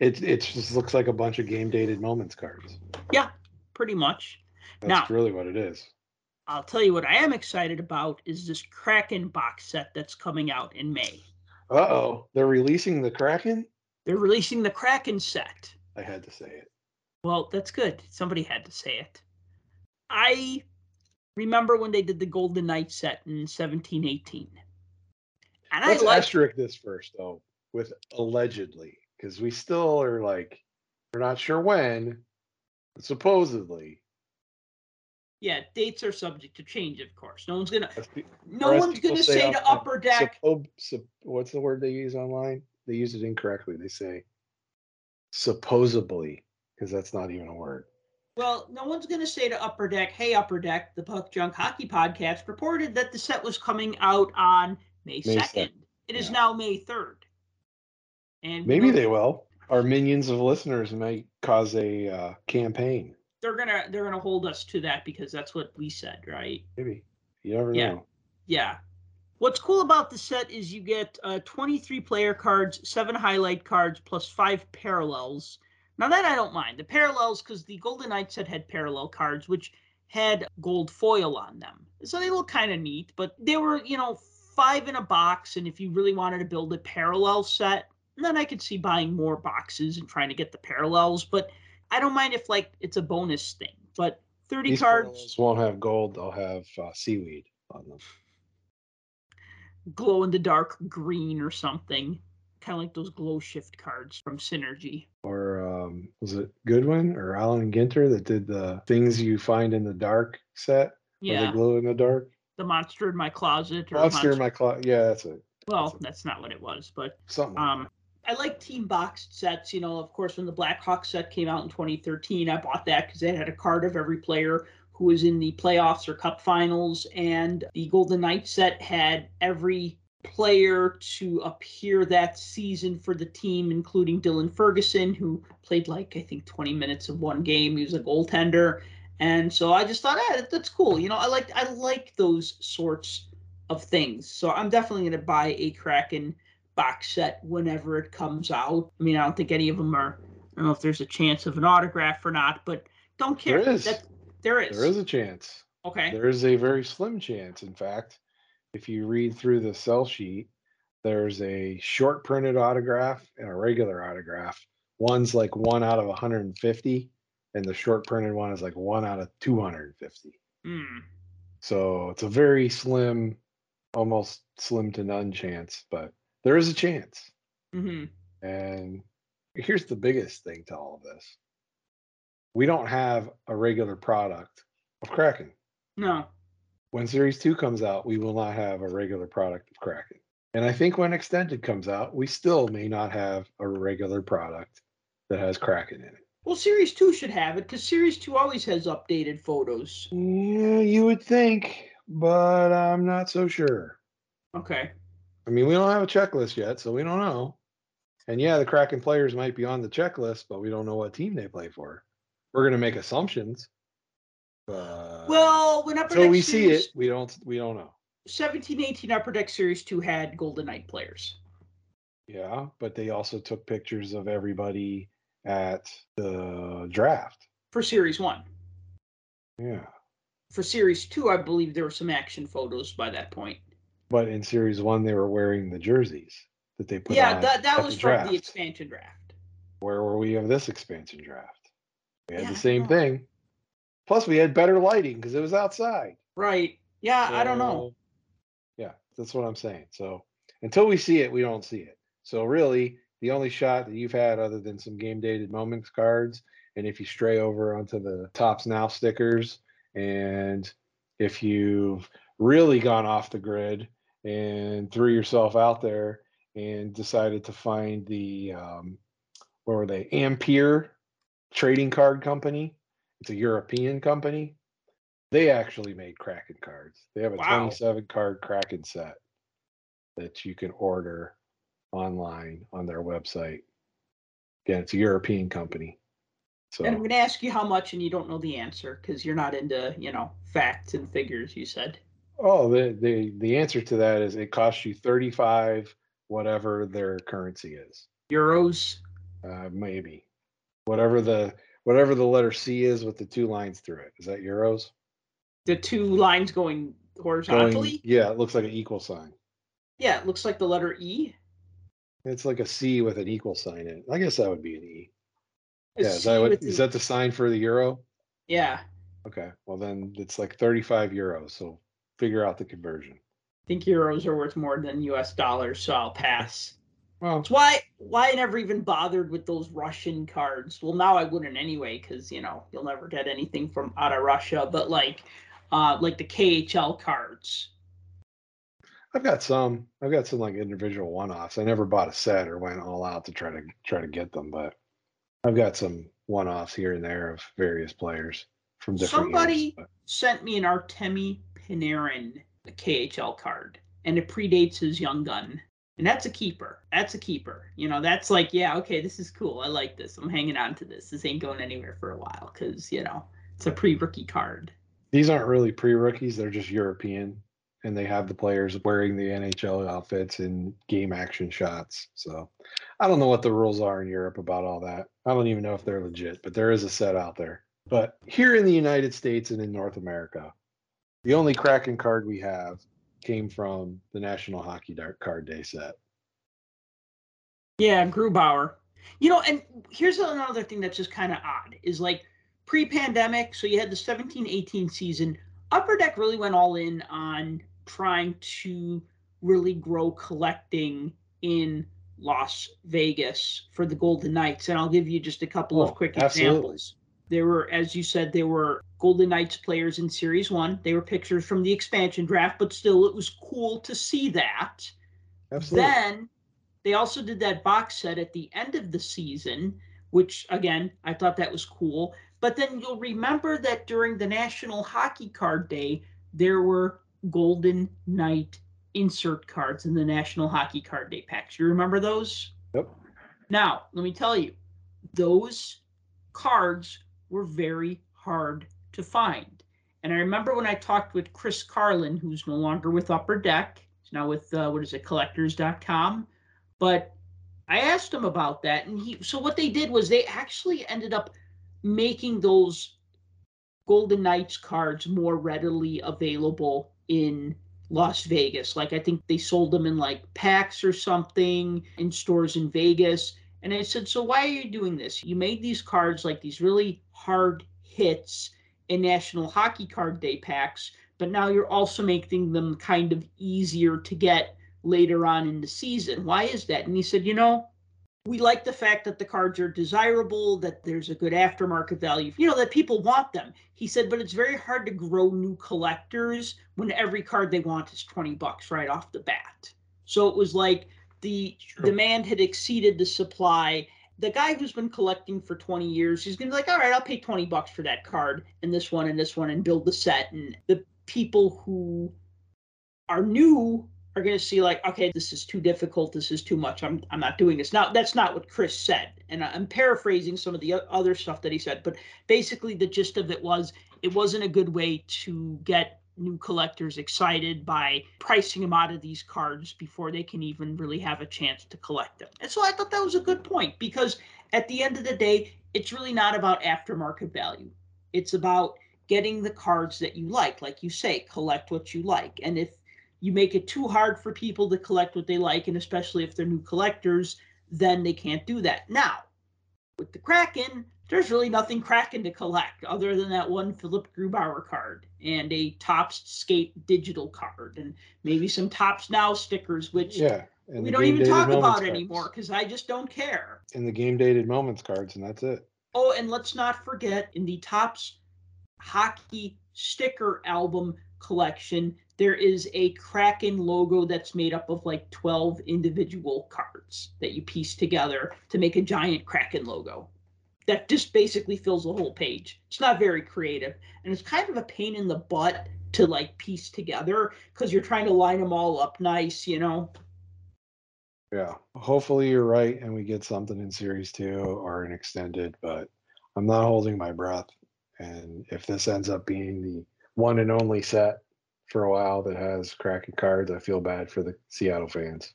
It it just looks like a bunch of game dated moments cards. Yeah, pretty much. That's Now- really what it is. I'll tell you what I am excited about is this Kraken box set that's coming out in May. Uh oh, they're releasing the Kraken. They're releasing the Kraken set. I had to say it. Well, that's good. Somebody had to say it. I remember when they did the Golden Knight set in 1718. And Let's I like asterisk this first though, with allegedly, because we still are like we're not sure when, but supposedly. yeah, dates are subject to change, of course. No one's gonna as no as one's gonna say say to upper deck. suppo- sup- what's the word they use online? They use it incorrectly. They say supposedly, because that's not even a word. Well, no one's going to say to Upper Deck, hey, Upper Deck, the Puck Junk Hockey Podcast reported that the set was coming out on May May 2nd. 2nd, It is yeah. now May 3rd. And Maybe they will. Our minions of listeners might cause a uh, campaign. they're gonna they're gonna hold us to that because that's what we said, right? Maybe you never Yeah. know. Yeah. What's cool about the set is you get uh, 23 player cards, seven highlight cards, plus five parallels. Now that I don't mind the parallels because the Golden Knight set had parallel cards, which had gold foil on them, so they look kind of neat. But they were, you know, five in a box, and if you really wanted to build a parallel set, then I could see buying more boxes and trying to get the parallels. But I don't mind if like it's a bonus thing. But 30 These cards, won't have gold. They'll have uh, seaweed on them. glow in the dark green or something, kind of like those glow shift cards from Synergy. Or um, was it Goodwin or Allen Ginter that did the things you find in the dark set? Yeah, they glow in the dark. the monster in my closet. Or Monster in my closet. Yeah, that's it. well, that's not what it was, but Something. um, I like team boxed sets. You know, of course, when the Blackhawks set came out in 2013, I bought that because it had a card of every player who was in the playoffs or cup finals, and the Golden Knights set had every player to appear that season for the team, including Dylan Ferguson, who played like I think 20 minutes of one game. He was a goaltender, and so I just thought, ah, that's cool. You know, I like I like those sorts of things. So I'm definitely going to buy a Kraken box set whenever it comes out. I mean, I don't think any of them are. I don't know if there's a chance of an autograph or not, but don't care. There is. That, there is. There is a chance. Okay. There is a very slim chance. In fact, if you read through the sell sheet, there's a short printed autograph and a regular autograph. One's like one out of 150, and the short printed one is like one out of 250. Hmm. So it's a very slim, almost slim to none chance, but there is a chance. hmm And here's the biggest thing to all of this we don't have a regular product of Kraken. No. When Series 2 comes out, we will not have a regular product of Kraken. And I think when Extended comes out, we still may not have a regular product that has Kraken in it. Well, Series 2 should have it because Series 2 always has updated photos. Yeah, you would think, but I'm not so sure. Okay. I mean, we don't have a checklist yet, so we don't know. And yeah, the Kraken players might be on the checklist, but we don't know what team they play for. We're gonna make assumptions. But Well, when Upper Deck we see it, we don't we don't know. 17 18 Upper Deck Series 2 had Golden Knight players. Yeah, but they also took pictures of everybody at the draft. For Series 1. Yeah. For Series 2, I believe there were some action photos by that point. But in series one, they were wearing the jerseys that they put yeah, on that, that was the from draft. the expansion draft. Where were we of this expansion draft? We had Yeah, the same know. thing. Plus, we had better lighting because it was outside. Right. Yeah, I don't know. Yeah, that's what I'm saying. So until we see it, we don't see it. So really, the only shot that you've had other than some game dated moments cards, and if you stray over onto the Topps now stickers, and if you've really gone off the grid and threw yourself out there and decided to find the um, what were they AMPIR trading card company? It's a European company they actually made Kraken cards. They have a Wow. 27 card Kraken set that you can order online on their website. Again, it's a European company. So And I'm going to ask you how much, and you don't know the answer because you're not into, you know, facts and figures. You said. Oh the, the the answer to that is it costs you 35 whatever their currency is. Euros. Uh, maybe. Whatever the whatever the letter C is with the two lines through it. Is that euros? The two lines going Going- horizontally. yeah, it looks like an equal sign. Yeah, it looks like the letter E. It's like a C with an equal sign in it. I guess that would be an E. A Yeah, is that, what, is that the sign for the euro? Yeah, Okay, well then it's like 35 euros. So figure out the conversion. I think euros are worth more than U.S. dollars, so I'll pass. Well, That's why why I never even bothered with those Russian cards. Well, now I wouldn't anyway, because you know you'll never get anything from out of Russia. But like, uh, like the KHL cards. I've got some. I've got some like individual one-offs. I never bought a set or went all out to try to try to get them, but I've got some one-offs here and there of various players from different Somebody years. sent me an Artemi Panarin KHL card, and it predates his young gun. And that's a keeper. That's a keeper. You know, that's like, yeah, okay, this is cool. I like this. I'm hanging on to this. This ain't going anywhere for a while because, you know, it's a pre rookie card. These aren't really pre-rookies. They're just European and they have the players wearing the NHL outfits in game action shots. So I don't know what the rules are in Europe about all that. I don't even know if they're legit, but there is a set out there. But here in the United States and in North America, the only Kraken card we have came from the National Hockey Card Day set. Yeah, Grubauer. You know, and here's another thing that's just kind of odd is like pre-pandemic, so you had the 17-18 season. Upper Deck really went all in on trying to really grow collecting in Las Vegas for the Golden Knights. And I'll give you just a couple oh, of quick absolutely. examples. There were, as you said, there were Golden Knights players in Series 1. They were pictures from the expansion draft, but still, it was cool to see that. Absolutely. Then they also did that box set at the end of the season, which, again, I thought that was cool. But then you'll remember that during the National Hockey Card Day, there were Golden Knight insert cards in the National Hockey Card Day packs. You remember those? Yep. Now, let me tell you, those cards were very hard to find. And I remember when I talked with Chris Carlin, who's no longer with Upper Deck, he's now with, uh, what is it, collectors.com. But I asked him about that. And he, so what they did was they actually ended up making those Golden Knights cards more readily available in Las Vegas. Like I think they sold them in like packs or something in stores in Vegas. And I said, So why are you doing this? You made these cards like these really hard hits in National Hockey Card Day packs, but now you're also making them kind of easier to get later on in the season. Why is that? And he said, You know, we like the fact that the cards are desirable, that there's a good aftermarket value, you know, that people want them. He said, but it's very hard to grow new collectors when every card they want is 20 bucks right off the bat. So it was like the demand had exceeded the supply. The guy who's been collecting for 20 years, he's going to be like, all right, I'll pay 20 bucks for that card and this one and this one and build the set. And the people who are new are going to see like, okay, this is too difficult. This is too much. I'm I'm not doing this. Now that's not what Chris said, and I'm paraphrasing some of the other stuff that he said. But basically, the gist of it was it wasn't a good way to get new collectors excited by pricing them out of these cards before they can even really have a chance to collect them. And so I thought that was a good point because at the end of the day, it's really not about aftermarket value. It's about getting the cards that you like. Like you say, collect what you like. And if you make it too hard for people to collect what they like, and especially if they're new collectors, then they can't do that. Now, with the Kraken, there's really nothing Kraken to collect other than that one Philipp Grubauer card and a Topps Skate digital card and maybe some Topps Now stickers, which yeah, we don't even talk about cards. anymore because I just don't care. In the game dated moments cards, and that's it. Oh, and let's not forget in the Topps hockey sticker album collection, there is a Kraken logo that's made up of like 12 individual cards that you piece together to make a giant Kraken logo. That just basically fills the whole page. It's not very creative. And it's kind of a pain in the butt to like piece together because you're trying to line them all up nice, you know? Yeah. Hopefully you're right and we get something in series two or an extended, but I'm not holding my breath. And if this ends up being the one and only set for a while that has Kraken cards. I feel bad for the Seattle fans.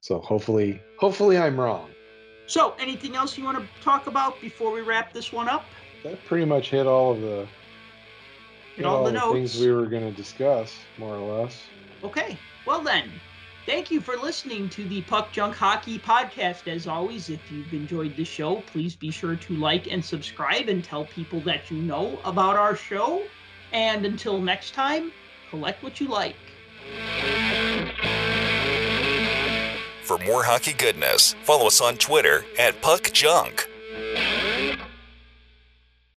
So hopefully, hopefully I'm wrong. So, anything else you want to talk about before we wrap this one up? That pretty much hit all of the hit all, all the, the things we were going to discuss, more or less. Okay. Well then, thank you for listening to the Puck Junk Hockey podcast. As always, if you've enjoyed the show, please be sure to like and subscribe and tell people that you know about our show. And until next time, collect what you like. For more hockey goodness, follow us on Twitter at Puck Junk.